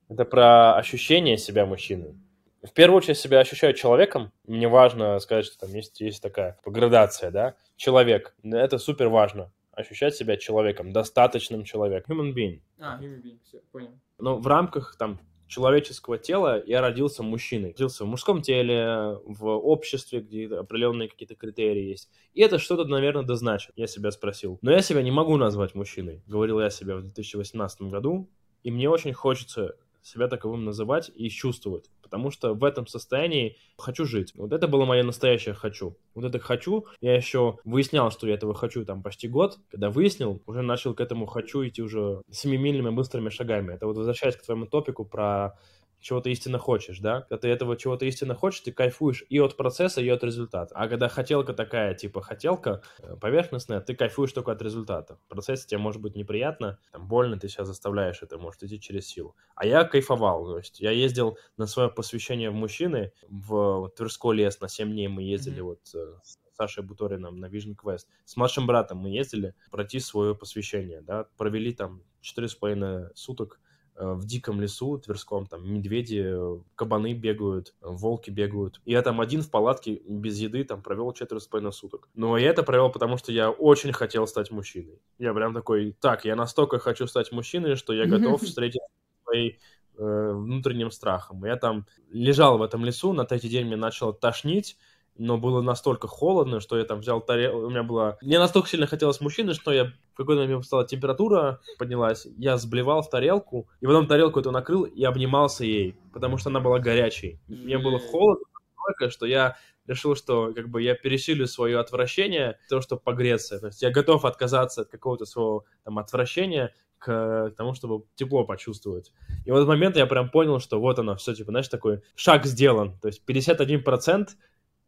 Это про ощущение себя мужчиной. В первую очередь себя ощущаю человеком. Мне важно сказать, что там есть, есть такая градация, да. Человек. Это супер важно. Ощущать себя человеком, достаточным человеком. Human being. А, human being, все, понял. Но в рамках там человеческого тела я родился мужчиной. Родился в мужском теле, в обществе, где определенные какие-то критерии есть. И это что-то, наверное, дозначит, я себя спросил. Но я себя не могу назвать мужчиной, говорил я себе в 2018 году. И мне очень хочется себя таковым называть и чувствовать, потому что в этом состоянии хочу жить. Вот это было мое настоящее хочу. Вот это хочу, я еще выяснял, что я этого хочу там почти год. Когда выяснил, уже начал к этому хочу идти уже семимильными быстрыми шагами. Это вот возвращаясь к твоему топику про чего ты истинно хочешь, да? Когда ты этого чего ты истинно хочешь, ты кайфуешь и от процесса, и от результата. А когда хотелка такая, типа хотелка э, поверхностная, ты кайфуешь только от результата. В процессе тебе может быть неприятно, там больно, ты себя заставляешь это, может идти через силу. А я кайфовал, то есть я ездил на свое посвящение в мужчины в Тверской лес, на 7 дней мы ездили mm-hmm. вот э, с Сашей Буторином на Vision Quest. С младшим братом мы ездили пройти свое посвящение, да, провели там 4,5 суток в диком лесу Тверском, там медведи, кабаны бегают, волки бегают. И я там один в палатке без еды там провел четыре с половиной суток. Но я это провел, потому что я очень хотел стать мужчиной. Я прям такой, так, я настолько хочу стать мужчиной, что я готов встретить своей э, внутренним страхом. Я там лежал в этом лесу, на третий день мне начало тошнить, но было настолько холодно, что я там взял тарелку, у меня было... Мне настолько сильно хотелось мужчины, что я в какой-то момент стала температура поднялась, я сблевал в тарелку, и потом тарелку эту накрыл и обнимался ей, потому что она была горячей. Мне было холодно настолько, что я решил, что как бы я пересилю свое отвращение, то, чтобы погреться. То есть я готов отказаться от какого-то своего там отвращения к тому, чтобы тепло почувствовать. И в этот момент я прям понял, что вот оно, все, типа, знаешь, такой шаг сделан. То есть 51%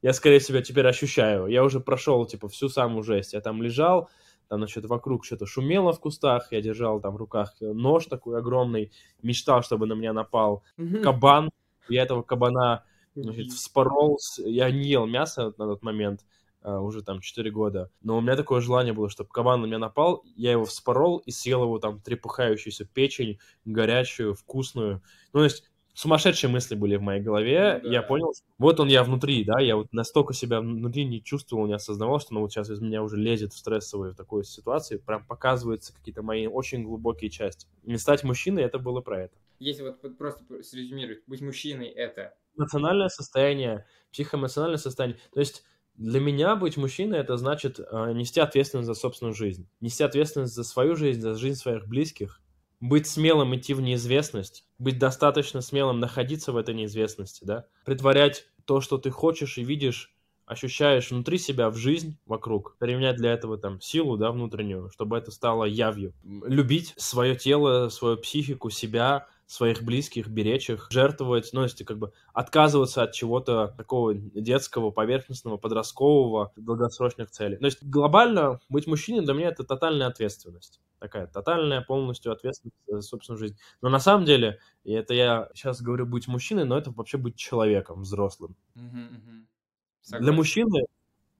я скорее себя теперь ощущаю. Я уже прошел, типа, всю самую жесть. Я там лежал, там, значит, вокруг что-то шумело в кустах, я держал там в руках нож такой огромный, мечтал, чтобы на меня напал кабан. Я этого кабана, значит, вспорол. Я не ел мясо на тот момент, Uh, уже там 4 года. Но у меня такое желание было, чтобы кабан на меня напал, я его вспорол и съел его там трепыхающуюся печень, горячую, вкусную. Ну, то есть сумасшедшие мысли были в моей голове. Ну да. Я понял, вот он я внутри, да, я вот настолько себя внутри не чувствовал, не осознавал, что ну вот сейчас из меня уже лезет в стрессовую такую ситуацию, прям показываются какие-то мои очень глубокие части. Не стать мужчиной, это было про это. Если вот просто срезюмировать, быть мужчиной это... Эмоциональное состояние, психоэмоциональное состояние. То есть для меня быть мужчиной это значит э, нести ответственность за собственную жизнь, нести ответственность за свою жизнь, за жизнь своих близких, быть смелым идти в неизвестность, быть достаточно смелым находиться в этой неизвестности, да, притворять то, что ты хочешь и видишь, ощущаешь внутри себя в жизнь вокруг, применять для этого там силу, да, внутреннюю, чтобы это стало явью. Любить свое тело, свою психику, себя, своих близких, беречь их, жертвовать, ну, если как бы отказываться от чего-то такого детского, поверхностного, подросткового, долгосрочных целей. То есть глобально быть мужчиной для меня это тотальная ответственность. Такая тотальная, полностью ответственность за собственную жизнь. Но на самом деле, и это я сейчас говорю быть мужчиной, но это вообще быть человеком взрослым. Для мужчины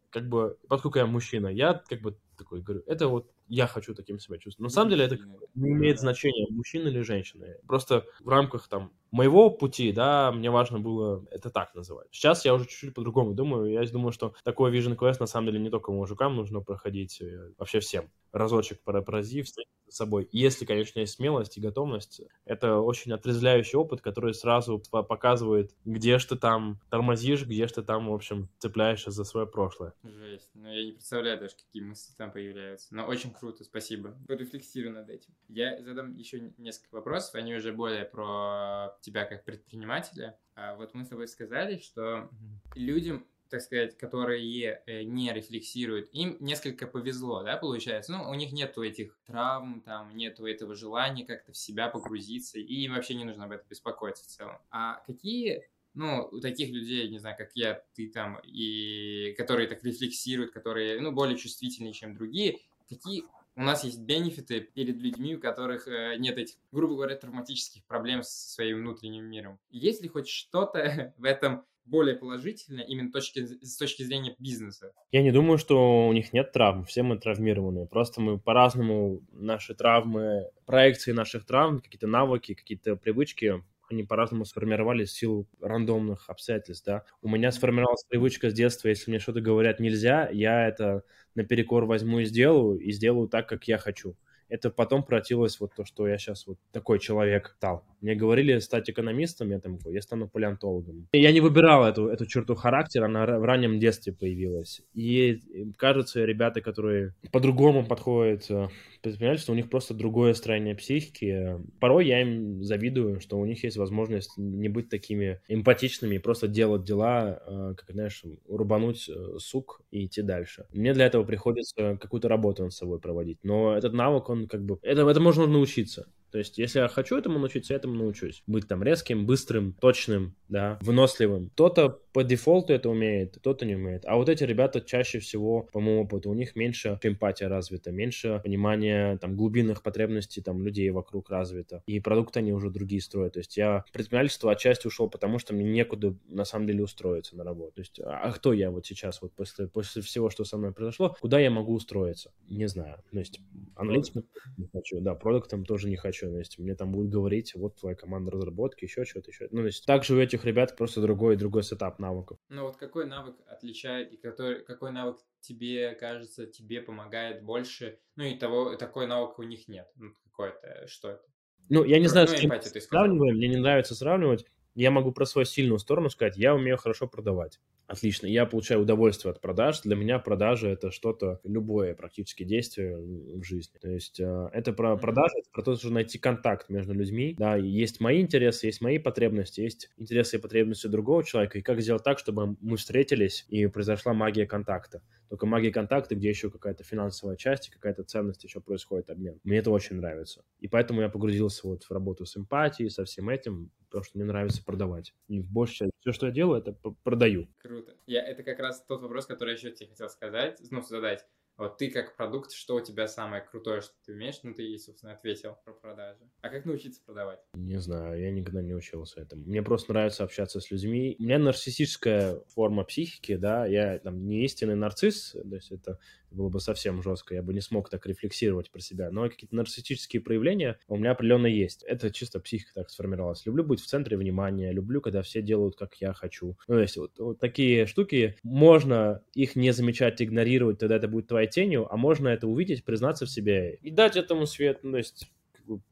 как бы, поскольку я мужчина, я как бы такой говорю, это вот я хочу таким себя чувствовать. На самом деле это не имеет значения, мужчина или женщина. Просто в рамках там моего пути, да, мне важно было это так называть. Сейчас я уже чуть-чуть по-другому думаю. Я думаю, что такой Vision Quest на самом деле не только мужикам нужно проходить, э, вообще всем. Разочек парапразив, встретиться собой. Если, конечно, есть смелость и готовность, это очень отрезвляющий опыт, который сразу показывает, где ж ты там тормозишь, где ж ты там, в общем, цепляешься за свое прошлое. Жесть. Ну, я не представляю даже, какие мысли там появляются. Но очень круто, спасибо. Порефлексирую над этим. Я задам еще несколько вопросов, они уже более про тебя как предпринимателя. А вот мы с тобой сказали, что людям так сказать, которые э, не рефлексируют, им несколько повезло, да, получается. Ну, у них нету этих травм, там, нету этого желания как-то в себя погрузиться, и им вообще не нужно об этом беспокоиться в целом. А какие ну, у таких людей, не знаю, как я, ты там, и которые так рефлексируют, которые, ну, более чувствительнее, чем другие, какие у нас есть бенефиты перед людьми, у которых э, нет этих, грубо говоря, травматических проблем со своим внутренним миром. Есть ли хоть что-то [LAUGHS] в этом более положительно именно точки, с точки зрения бизнеса? Я не думаю, что у них нет травм. Все мы травмированы. Просто мы по-разному наши травмы, проекции наших травм, какие-то навыки, какие-то привычки они по-разному сформировались в силу рандомных обстоятельств, да. У меня сформировалась привычка с детства, если мне что-то говорят нельзя, я это наперекор возьму и сделаю, и сделаю так, как я хочу это потом превратилось вот то, что я сейчас вот такой человек стал. Мне говорили стать экономистом, я там, я стану палеонтологом. Я не выбирал эту, эту черту характера, она в раннем детстве появилась. И кажется, ребята, которые по-другому подходят э, предпринимательству, у них просто другое строение психики. Порой я им завидую, что у них есть возможность не быть такими эмпатичными и просто делать дела, э, как, знаешь, рубануть э, сук и идти дальше. Мне для этого приходится какую-то работу над собой проводить. Но этот навык, он как бы... Это, это можно научиться. То есть, если я хочу этому научиться, я этому научусь. Быть там резким, быстрым, точным, да, выносливым. Кто-то по дефолту это умеет, кто-то не умеет. А вот эти ребята чаще всего, по моему опыту, у них меньше эмпатия развита, меньше понимания там глубинных потребностей там людей вокруг развито. И продукты они уже другие строят. То есть я предпринимательство отчасти ушел, потому что мне некуда на самом деле устроиться на работу. То есть, а, а кто я вот сейчас, вот после, после всего, что со мной произошло, куда я могу устроиться? Не знаю. То есть аналитиком не хочу, да, продуктом тоже не хочу еще. То есть мне там будут говорить, вот твоя команда разработки, еще что-то, еще. Ну, то есть также у этих ребят просто другой, другой сетап навыков. Ну, вот какой навык отличает и который, какой навык тебе кажется, тебе помогает больше, ну, и того, такой навык у них нет. Ну, какой-то, что это? Ну, я не знаю, ну, с кем сравниваем, мне не нравится сравнивать. Я могу про свою сильную сторону сказать, я умею хорошо продавать. Отлично. Я получаю удовольствие от продаж. Для меня продажа это что-то, любое практически действие в жизни. То есть э, это про продажи, это про то, что найти контакт между людьми. Да, есть мои интересы, есть мои потребности, есть интересы и потребности другого человека. И как сделать так, чтобы мы встретились и произошла магия контакта. Только магия контакта, где еще какая-то финансовая часть какая-то ценность еще происходит обмен. Мне это очень нравится. И поэтому я погрузился вот в работу с эмпатией, со всем этим, потому что мне нравится продавать. И в большей части все, что я делаю, это продаю. Круто. Я, это как раз тот вопрос, который я еще тебе хотел сказать, ну, задать. Вот ты как продукт, что у тебя самое крутое, что ты умеешь? Ну, ты, собственно, ответил про продажи. А как научиться продавать? Не знаю, я никогда не учился этому. Мне просто нравится общаться с людьми. У меня нарциссическая форма психики, да, я там не истинный нарцисс, то есть это было бы совсем жестко, я бы не смог так рефлексировать про себя. Но какие-то нарциссические проявления у меня определенно есть. Это чисто психика так сформировалась. Люблю быть в центре внимания, люблю, когда все делают, как я хочу. Ну, то есть вот, вот такие штуки, можно их не замечать, игнорировать, тогда это будет твоей тенью, а можно это увидеть, признаться в себе и дать этому свет. Ну, то есть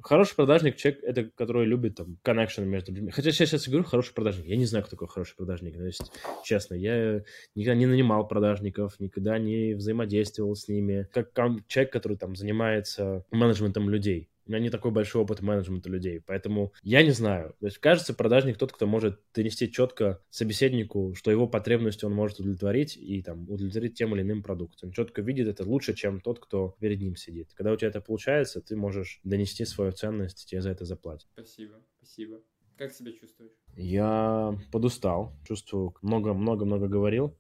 хороший продажник человек, это который любит там connection между людьми. Хотя сейчас, сейчас говорю хороший продажник. Я не знаю, кто такой хороший продажник. То есть, честно, я никогда не нанимал продажников, никогда не взаимодействовал с ними. Как человек, который там занимается менеджментом людей. У меня не такой большой опыт менеджмента людей, поэтому я не знаю. То есть, кажется, продажник тот, кто может донести четко собеседнику, что его потребности он может удовлетворить и там удовлетворить тем или иным продуктом. Он четко видит это лучше, чем тот, кто перед ним сидит. Когда у тебя это получается, ты можешь донести свою ценность, тебе за это заплатят. Спасибо, спасибо. Как себя чувствуешь? Я подустал, чувствую, много-много-много говорил,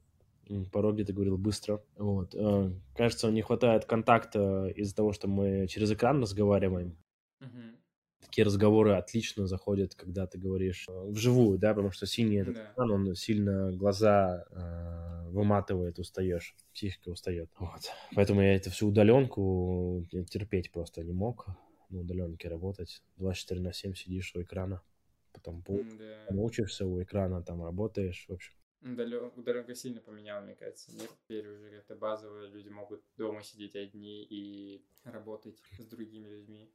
порой где-то говорил быстро. Вот. Э, кажется, не хватает контакта из-за того, что мы через экран разговариваем. Угу. Такие разговоры отлично заходят, когда ты говоришь э, вживую, да, потому что синий этот да. экран, он сильно глаза э, выматывает, устаешь, психика устает. Вот. Поэтому я эту всю удаленку терпеть просто не мог на удаленке работать. 24 на 7 сидишь у экрана, потом да. научишься у экрана, там работаешь, в общем. Удаленка сильно поменяла, мне кажется, мир. Теперь уже это базово, люди могут дома сидеть одни и работать с другими людьми.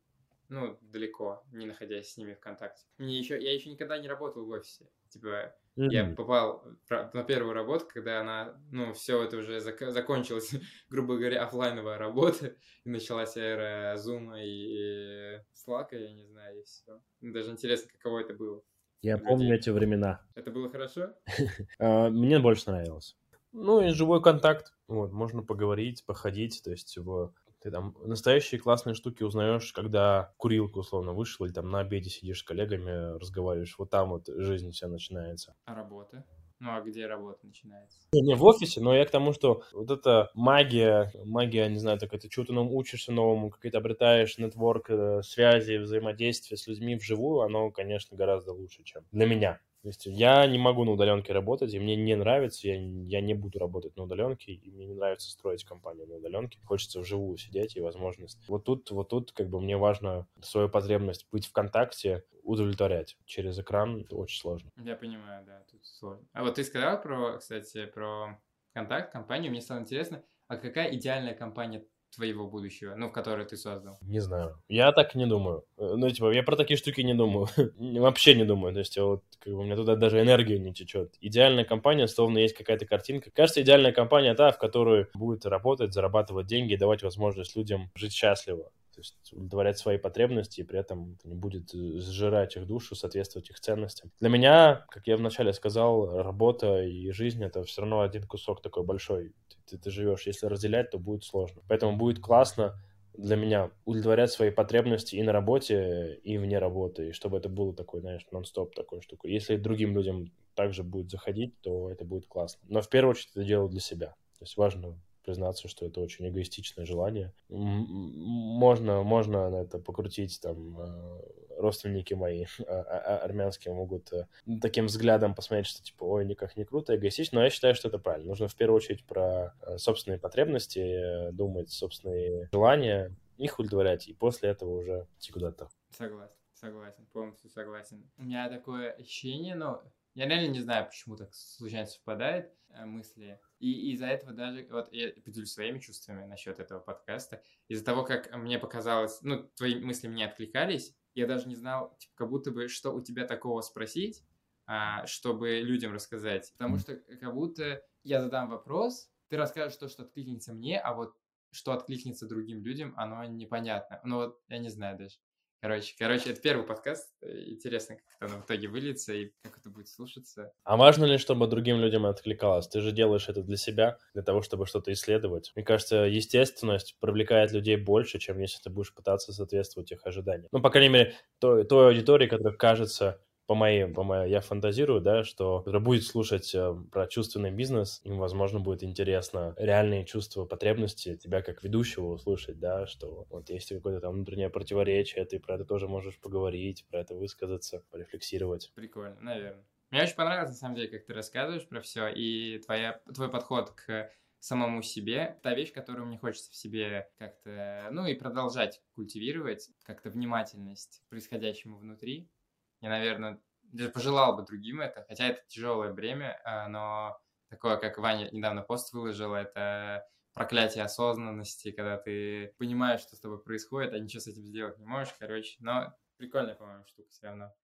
Ну, далеко, не находясь с ними в контакте. Мне еще, я еще никогда не работал в офисе. Типа, mm-hmm. я попал на первую работу, когда она, ну, все это уже зак- закончилось, [LAUGHS] грубо говоря, офлайновая работа, и началась эра Zoom и Slack, я не знаю, и все. Даже интересно, каково это было. Я помню эти времена. Это было хорошо? [LAUGHS] А, мне больше нравилось. Ну и живой контакт. Вот, можно поговорить, походить, то есть его ты там настоящие классные штуки узнаешь, когда курилку условно вышел или там на обеде сидишь с коллегами, разговариваешь. Вот там вот жизнь вся начинается. А работа? Ну, а где работа начинается? Не, в офисе, но я к тому, что вот эта магия, магия, не знаю, так это чего-то нам учишься новому, какие-то обретаешь нетворк, э, связи, взаимодействие с людьми вживую, оно, конечно, гораздо лучше, чем для меня. То есть я не могу на удаленке работать, и мне не нравится, я, я не буду работать на удаленке, и мне не нравится строить компанию на удаленке. Хочется вживую сидеть и возможность. Вот тут, вот тут как бы мне важно свою потребность быть в контакте удовлетворять. Через экран это очень сложно. Я понимаю, да, тут сложно. А вот ты сказал про, кстати, про контакт, компанию, мне стало интересно, а какая идеальная компания твоего будущего, ну, в которое ты создал? Не знаю. Я так не думаю. Э, ну, типа, я про такие штуки не думаю. [LAUGHS] Вообще не думаю. То есть, вот, как бы, у меня туда даже энергия не течет. Идеальная компания, словно есть какая-то картинка. Кажется, идеальная компания та, в которой будет работать, зарабатывать деньги и давать возможность людям жить счастливо. То есть удовлетворять свои потребности, и при этом это не будет э, сжирать их душу, соответствовать их ценностям. Для меня, как я вначале сказал, работа и жизнь — это все равно один кусок такой большой. Ты, ты живешь. Если разделять, то будет сложно. Поэтому будет классно для меня удовлетворять свои потребности и на работе, и вне работы, и чтобы это было такой, знаешь, нон-стоп такой штукой. Если другим людям также будет заходить, то это будет классно. Но в первую очередь это делаю для себя. То есть важно признаться, что это очень эгоистичное желание. Можно, можно на это покрутить, там, э, родственники мои [LAUGHS] а, а, а, армянские могут э, таким взглядом посмотреть, что типа, ой, никак не круто, эгоистично, но я считаю, что это правильно. Нужно в первую очередь про э, собственные потребности думать, собственные желания, их удовлетворять, и после этого уже идти куда-то. Согласен, согласен, полностью согласен. У меня такое ощущение, но я реально не знаю, почему так случайно совпадает мысли. И из-за этого даже, вот я поделюсь своими чувствами насчет этого подкаста, из-за того, как мне показалось, ну, твои мысли мне откликались, я даже не знал, типа, как будто бы, что у тебя такого спросить, а, чтобы людям рассказать. Потому что как будто я задам вопрос, ты расскажешь то, что откликнется мне, а вот что откликнется другим людям, оно непонятно. Ну вот, я не знаю даже. Короче, короче, это первый подкаст. Интересно, как это в итоге выльется и как это будет слушаться. А важно ли, чтобы другим людям откликалось? Ты же делаешь это для себя, для того, чтобы что-то исследовать. Мне кажется, естественность привлекает людей больше, чем если ты будешь пытаться соответствовать их ожиданиям. Ну, по крайней мере, той, той аудитории, которая кажется по моей, по моей, я фантазирую, да, что кто будет слушать э, про чувственный бизнес, им, возможно, будет интересно реальные чувства, потребности тебя как ведущего услышать, да, что вот есть какое-то там внутреннее противоречие, ты про это тоже можешь поговорить, про это высказаться, порефлексировать. Прикольно, наверное. Мне очень понравилось, на самом деле, как ты рассказываешь про все, и твоя, твой подход к самому себе. Та вещь, которую мне хочется в себе как-то, ну и продолжать культивировать, как-то внимательность к происходящему внутри. Я, наверное, пожелал бы другим это, хотя это тяжелое бремя, а, но такое, как Ваня недавно пост выложил, это проклятие осознанности, когда ты понимаешь, что с тобой происходит, а ничего с этим сделать не можешь, короче. Но прикольная, по-моему, штука все равно.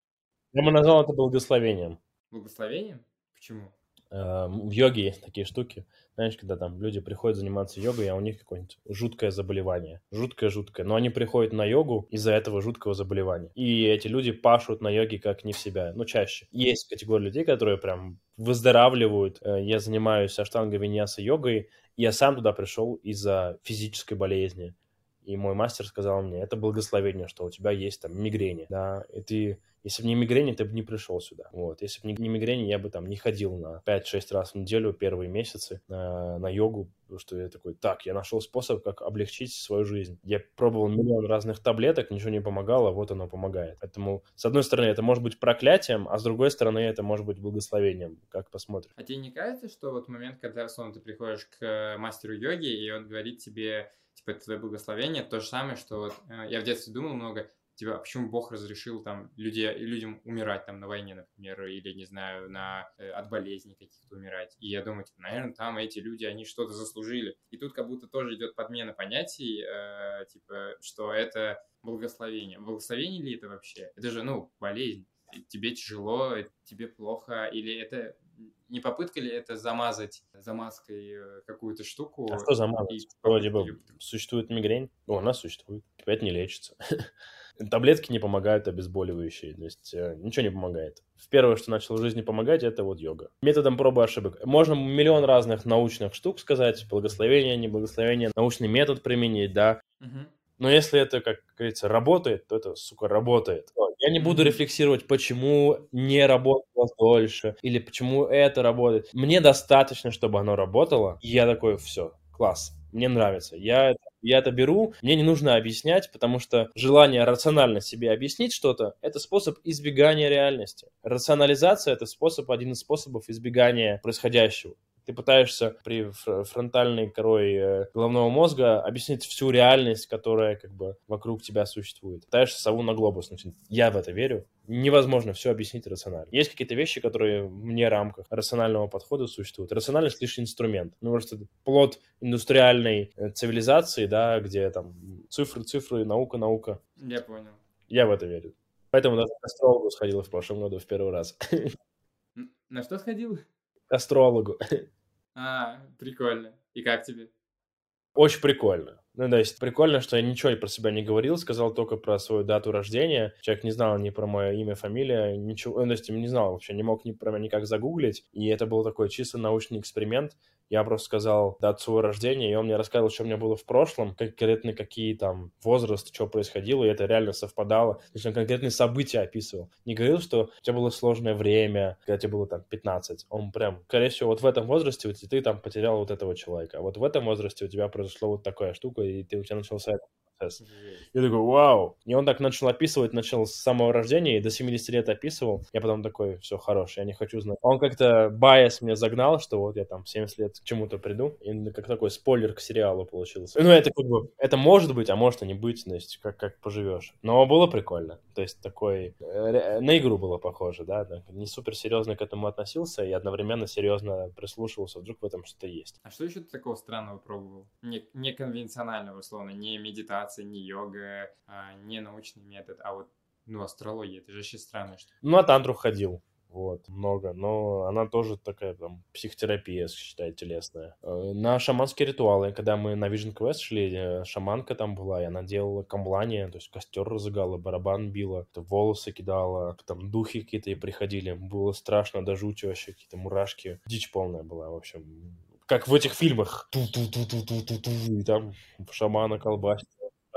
Я бы назвал это благословением. Благословением? Почему? Эм, в йоге есть такие штуки. Знаешь, когда там люди приходят заниматься йогой, а у них какое-нибудь жуткое заболевание. Жуткое-жуткое. Но они приходят на йогу из-за этого жуткого заболевания. И эти люди пашут на йоге как не в себя. Ну, чаще. Есть категория людей, которые прям выздоравливают. Э, я занимаюсь аштанга виньяса йогой. Я сам туда пришел из-за физической болезни. И мой мастер сказал мне, это благословение, что у тебя есть там мигрени, да, и ты если бы не мигрень, ты бы не пришел сюда. Вот. Если бы не, мигрень, я бы там не ходил на 5-6 раз в неделю первые месяцы на, на йогу, потому что я такой, так, я нашел способ, как облегчить свою жизнь. Я пробовал миллион разных таблеток, ничего не помогало, вот оно помогает. Поэтому, с одной стороны, это может быть проклятием, а с другой стороны, это может быть благословением. Как посмотрим. А тебе не кажется, что вот момент, когда, условно, ты приходишь к мастеру йоги, и он говорит тебе, типа, это твое благословение, то же самое, что вот э, я в детстве думал много, типа, а почему Бог разрешил там людей, людям умирать там на войне, например, или, не знаю, на, э, от болезней каких-то умирать. И я думаю, типа, наверное, там эти люди, они что-то заслужили. И тут как будто тоже идет подмена понятий, э, типа, что это благословение. Благословение ли это вообще? Это же, ну, болезнь. Тебе тяжело, тебе плохо, или это не попытка ли это замазать замазкой э, какую-то штуку? А что замазать? Вроде бы существует мигрень. О, она существует. Опять не лечится. [LAUGHS] Таблетки не помогают, обезболивающие. То есть э, ничего не помогает. В первое, что начало в жизни помогать, это вот йога. Методом пробы ошибок. Можно миллион разных научных штук сказать. Благословение, неблагословение, научный метод применить, да. Угу. Но если это, как говорится, работает, то это, сука, работает. Я не буду рефлексировать, почему не работало дольше, или почему это работает. Мне достаточно, чтобы оно работало, и я такой, все, класс, мне нравится. Я, я это беру, мне не нужно объяснять, потому что желание рационально себе объяснить что-то – это способ избегания реальности. Рационализация – это способ, один из способов избегания происходящего. Ты пытаешься при фронтальной корой э, головного мозга объяснить всю реальность, которая как бы вокруг тебя существует. Пытаешься сову на глобус. Значит, я в это верю. Невозможно все объяснить рационально. Есть какие-то вещи, которые вне рамках рационального подхода существуют. Рациональность лишь инструмент. Ну, просто плод индустриальной э, цивилизации, да, где там цифры, цифры, наука, наука. Я понял. Я в это верю. Поэтому даже к астрологу сходил в прошлом году в первый раз. На что сходил? К астрологу. А, прикольно. И как тебе? Очень прикольно. Ну, то есть прикольно, что я ничего про себя не говорил, сказал только про свою дату рождения. Человек не знал ни про мое имя, фамилия, ничего, ну, то есть не знал вообще, не мог ни про меня никак загуглить. И это был такой чисто научный эксперимент. Я просто сказал дату своего рождения, и он мне рассказал, что у меня было в прошлом, конкретно какие там возраст, что происходило, и это реально совпадало. То есть он конкретные события описывал. Не говорил, что у тебя было сложное время, когда тебе было там 15. Он прям, скорее всего, вот в этом возрасте вот, ты там потерял вот этого человека, а вот в этом возрасте у тебя произошло вот такая штука, и ты, у тебя начался процесс. Я такой, вау. И он так начал описывать, начал с самого рождения и до 70 лет описывал. Я потом такой, все, хорош, я не хочу знать. Он как-то байс мне загнал, что вот я там 70 лет к чему-то приду. И как такой спойлер к сериалу получился. Ну, это как бы, это может быть, а может и не быть, то есть как, как поживешь. Но было прикольно. То есть такой, э, на игру было похоже, да, не супер серьезно к этому относился и одновременно серьезно прислушивался, вдруг в этом что-то есть. А что еще ты такого странного пробовал? Не, неконвенционального, условно, не медитация, медитация, не йога, а, не научный метод, а вот, ну, астрология, это же вообще странно. Что... Ну, а тантру ходил. Вот, много. Но она тоже такая там психотерапия, считай, телесная. Э, на шаманские ритуалы, когда мы на Vision Quest шли, э, шаманка там была, и она делала камблание, то есть костер разыгала, барабан била, волосы кидала, там духи какие-то и приходили. Было страшно до жути вообще, какие-то мурашки. Дичь полная была, в общем. Как в этих фильмах. Ту-ту-ту-ту-ту-ту, и там шамана колбасит.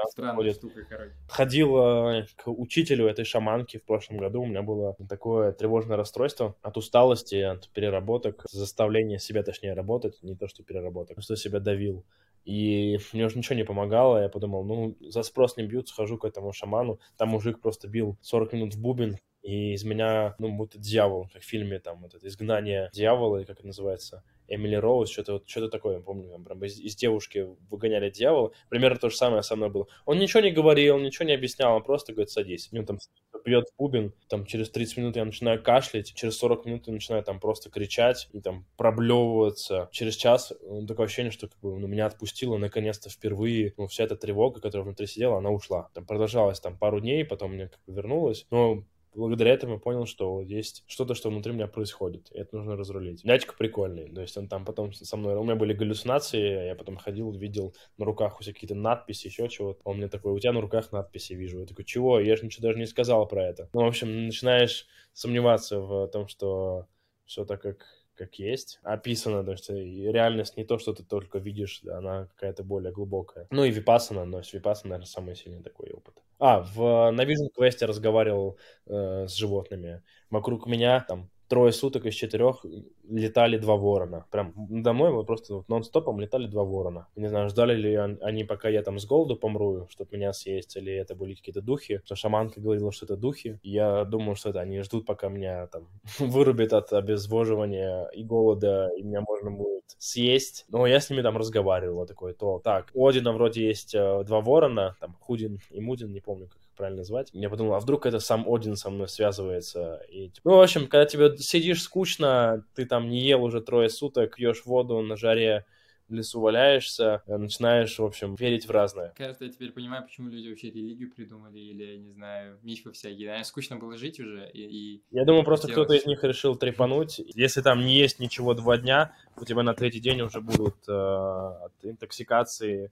Странная штука, короче. Ходил э, к учителю этой шаманки в прошлом году. У меня было такое тревожное расстройство от усталости, от переработок, заставления себя, точнее, работать, не то, что переработок, что себя давил. И мне уже ничего не помогало. Я подумал, ну, за спрос не бьют, схожу к этому шаману. Там мужик просто бил 40 минут в бубен, и из меня, ну, будто дьявол, как в фильме, там, вот это «Изгнание дьявола», как это называется, Эмили Роуз, что-то вот, что такое, я помню, там, прям из, из девушки выгоняли дьявола. Примерно то же самое со мной было. Он ничего не говорил, ничего не объяснял, он просто говорит, садись. У него там бьет бубен, там через 30 минут я начинаю кашлять, через 40 минут я начинаю там просто кричать и там проблевываться. Через час ну, такое ощущение, что как бы, ну, меня отпустило наконец-то впервые, ну, вся эта тревога, которая внутри сидела, она ушла. Там продолжалось там пару дней, потом мне как бы вернулась, но благодаря этому я понял, что есть что-то, что внутри меня происходит, и это нужно разрулить. Дядька прикольный, то есть он там потом со мной, у меня были галлюцинации, я потом ходил, видел на руках у себя какие-то надписи, еще чего-то. Он мне такой, у тебя на руках надписи вижу. Я такой, чего? Я же ничего даже не сказал про это. Ну, в общем, начинаешь сомневаться в том, что все так, как как есть, описано, то есть реальность не то, что ты только видишь, она какая-то более глубокая. Ну и Випасана, но Випасана, наверное, самый сильный такой опыт. А, в, на Vision Quest разговаривал э, с животными. Вокруг меня там трое суток из четырех летали два ворона. Прям домой мы просто вот нон-стопом летали два ворона. Не знаю, ждали ли они, пока я там с голоду помру, чтобы меня съесть, или это были какие-то духи. Что шаманка говорила, что это духи. Я думаю, что это они ждут, пока меня там [LAUGHS] вырубит от обезвоживания и голода, и меня можно будет съесть. Но я с ними там разговаривал, такой, то так. У Одина вроде есть э, два ворона, там Худин и Мудин, не помню, как правильно звать. Я подумал, а вдруг это сам Один со мной связывается. И, типа, ну, в общем, когда тебе сидишь скучно, ты там не ел уже трое суток, пьешь воду на жаре, в лесу валяешься, э, начинаешь, в общем, верить в разное. Кажется, я теперь понимаю, почему люди вообще религию придумали, или, не знаю, мифы всякие. Наверное, скучно было жить уже, и... и я думаю, просто кто-то из них решил трепануть. Если там не есть ничего два дня, у тебя на третий день уже будут э, от интоксикации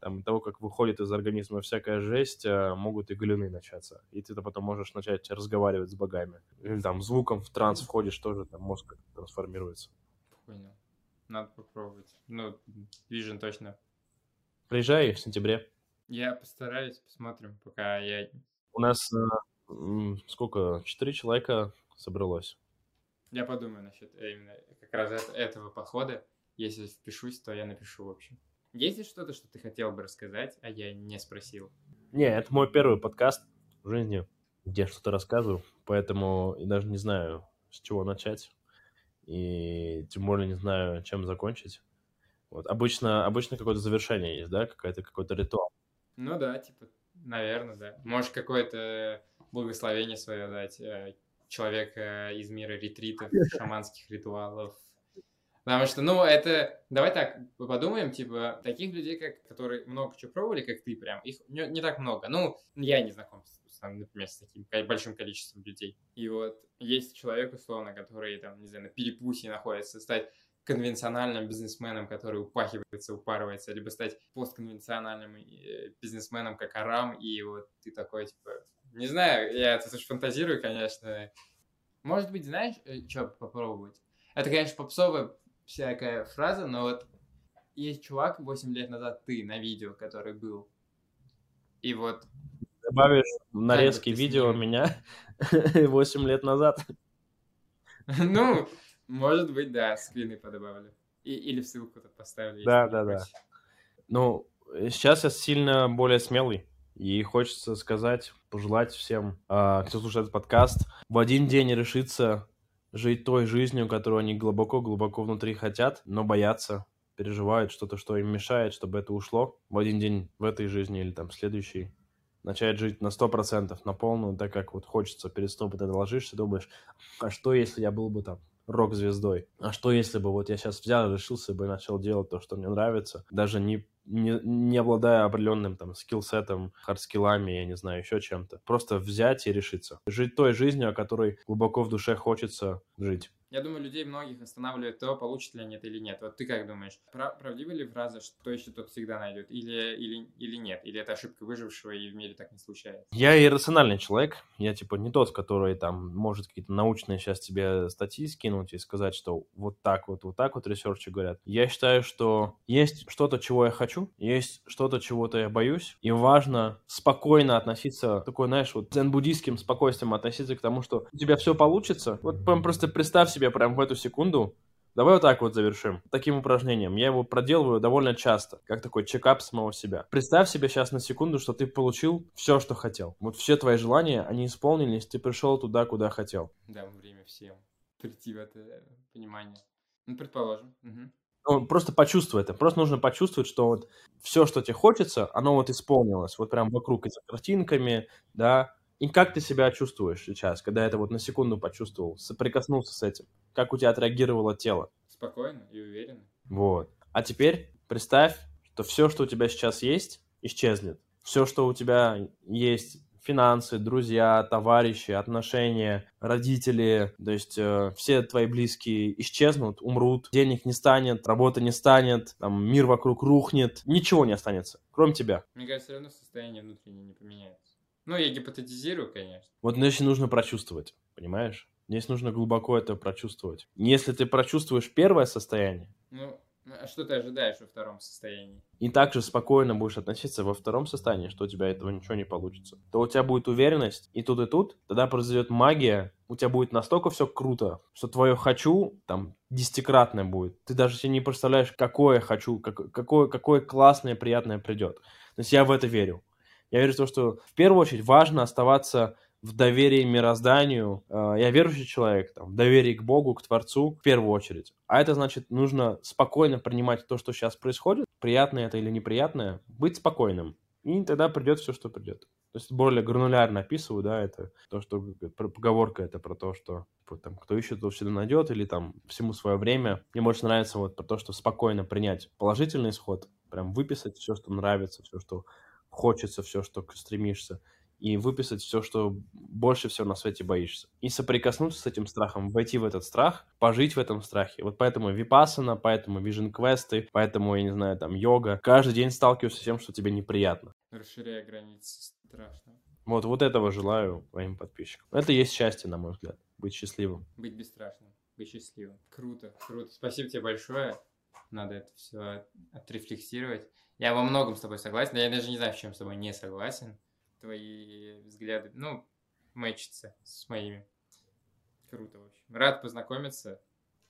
там, того, как выходит из организма всякая жесть, э, могут и галюны начаться. И ты -то потом можешь начать разговаривать с богами. Или там звуком в транс входишь, тоже там мозг трансформируется. Понял. Надо попробовать. Ну, Vision точно. Приезжай в сентябре. Я постараюсь, посмотрим, пока я... У нас э, сколько? Четыре человека собралось. Я подумаю насчет именно как раз этого похода. Если впишусь, то я напишу, в общем. Есть ли что-то, что ты хотел бы рассказать, а я не спросил? Не, это мой первый подкаст в жизни, где я что-то рассказываю, поэтому и даже не знаю, с чего начать, и тем более не знаю, чем закончить. Вот. Обычно, обычно какое-то завершение есть, да, какая-то, какой-то ритуал. Ну да, типа, наверное, да. Можешь какое-то благословение свое дать э, человека из мира ретритов, [LAUGHS] шаманских ритуалов, Потому что, ну, это... Давай так подумаем, типа, таких людей, как, которые много чего пробовали, как ты прям, их не, не так много. Ну, я не знаком, с, например, с таким большим количеством людей. И вот есть человек, условно, который, там, не знаю, на перепутье находится, стать конвенциональным бизнесменом, который упахивается, упарывается, либо стать постконвенциональным э, бизнесменом, как Арам, и вот ты такой, типа, не знаю, я это тоже фантазирую, конечно. Может быть, знаешь, э, что попробовать? Это, конечно, попсовая всякая фраза, но вот есть чувак 8 лет назад, ты на видео, который был. И вот... Добавишь нарезки видео меня [LAUGHS] 8 лет назад. [LAUGHS] Ну, может быть, да, скрины подобавлю. И, или ссылку тут поставлю. Да, да, да. Ну, сейчас я сильно более смелый. И хочется сказать, пожелать всем, а, кто слушает этот подкаст, в один день решиться жить той жизнью, которую они глубоко-глубоко внутри хотят, но боятся, переживают что-то, что им мешает, чтобы это ушло в один день в этой жизни или там в следующий. Начать жить на сто процентов, на полную, так как вот хочется перед сном, ты ложишься, думаешь, а что, если я был бы там рок-звездой? А что, если бы вот я сейчас взял, решился бы и начал делать то, что мне нравится, даже не не, не обладая определенным там skillset ом, hard skill ами, я не знаю, еще чем-то. Просто взять и решиться. Жить той жизнью, о которой глубоко в душе хочется жить. Я думаю, людей многих останавливает то, получит ли они это или нет. Вот ты как думаешь, прав, правдива ли фраза, что еще тот всегда найдет, или, или, или нет? Или это ошибка выжившего, и в мире так не случается? Я иррациональный человек. Я, типа, не тот, который там может какие-то научные сейчас тебе статьи скинуть и сказать, что вот так вот, вот так вот ресерчи говорят. Я считаю, что есть что-то, чего я хочу, есть что-то, чего-то я боюсь, и важно спокойно относиться, такой, знаешь, вот дзен-буддийским спокойствием относиться к тому, что у тебя все получится. Вот прям просто представь себе прям в эту секунду, Давай вот так вот завершим. Таким упражнением. Я его проделываю довольно часто, как такой чекап самого себя. Представь себе сейчас на секунду, что ты получил все, что хотел. Вот все твои желания, они исполнились, ты пришел туда, куда хотел. Да, время всем прийти в это понимание. Ну, предположим. Угу. Ну, просто почувствуй это. Просто нужно почувствовать, что вот все, что тебе хочется, оно вот исполнилось. Вот прям вокруг этими картинками, да, и как ты себя чувствуешь сейчас, когда это вот на секунду почувствовал, соприкоснулся с этим? Как у тебя отреагировало тело? Спокойно и уверенно. Вот. А теперь представь, что все, что у тебя сейчас есть, исчезнет. Все, что у тебя есть, финансы, друзья, товарищи, отношения, родители, то есть э, все твои близкие исчезнут, умрут, денег не станет, работы не станет, там мир вокруг рухнет, ничего не останется, кроме тебя. Мне кажется, все равно состояние внутреннее не поменяется. Ну, я гипотетизирую, конечно. Вот здесь нужно прочувствовать, понимаешь? Здесь нужно глубоко это прочувствовать. Если ты прочувствуешь первое состояние, ну, а что ты ожидаешь во втором состоянии? И также спокойно будешь относиться во втором состоянии, что у тебя этого ничего не получится. То у тебя будет уверенность и тут, и тут, тогда произойдет магия, у тебя будет настолько все круто, что твое «хочу» там десятикратное будет. Ты даже себе не представляешь, какое «хочу», как, какое, какое классное, приятное придет. То есть я в это верю. Я верю в то, что в первую очередь важно оставаться в доверии мирозданию. Э, я верующий человек, там, в доверии к Богу, к Творцу в первую очередь. А это значит, нужно спокойно принимать то, что сейчас происходит, приятное это или неприятное, быть спокойным. И тогда придет все, что придет. То есть более гранулярно описываю, да, это то, что поговорка это про то, что типа, там, кто ищет, то всегда найдет, или там всему свое время. Мне больше нравится вот про то, что спокойно принять положительный исход, прям выписать все, что нравится, все, что хочется, все, что стремишься, и выписать все, что больше всего на свете боишься. И соприкоснуться с этим страхом, войти в этот страх, пожить в этом страхе. Вот поэтому випасана, поэтому вижен квесты, поэтому, я не знаю, там, йога. Каждый день сталкиваешься с тем, что тебе неприятно. Расширяя границы страшно. Вот, вот этого желаю твоим подписчикам. Это есть счастье, на мой взгляд. Быть счастливым. Быть бесстрашным. Быть счастливым. Круто, круто. Спасибо тебе большое. Надо это все отрефлексировать. Я во многом с тобой согласен. Я даже не знаю, в чем с тобой не согласен твои взгляды, ну, мэчатся с моими. Круто, в общем. Рад познакомиться.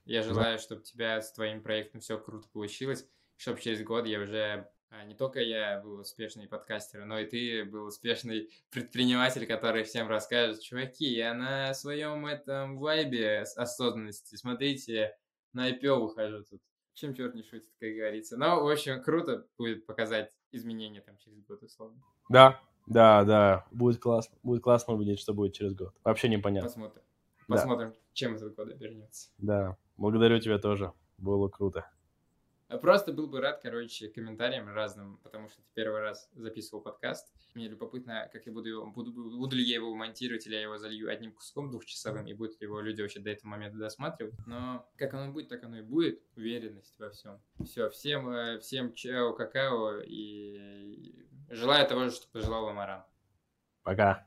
Я желаю, да. чтобы тебя с твоим проектом все круто получилось, чтобы через год я уже а не только я был успешный подкастер, но и ты был успешный [LAUGHS] предприниматель, который всем расскажет, чуваки, я на своем этом вайбе осознанности, смотрите, на IPO выхожу тут. Чем черт не шутит, как говорится. Но, в общем, круто будет показать изменения там через год, условно. Да, да, да, будет классно. Будет классно увидеть, что будет через год. Вообще непонятно. Посмотрим. Посмотрим, да. чем этот год обернется. Да, благодарю тебя тоже. Было круто. Просто был бы рад, короче, комментариям разным, потому что первый раз записывал подкаст. Мне любопытно, как я буду его, буду, буду ли я его монтировать, или я его залью одним куском двухчасовым, и будут ли его люди вообще до этого момента досматривать. Но как оно будет, так оно и будет. Уверенность во всем. Все, всем, э, всем чао, какао, и желаю того же, что пожелал вам Арам. Пока.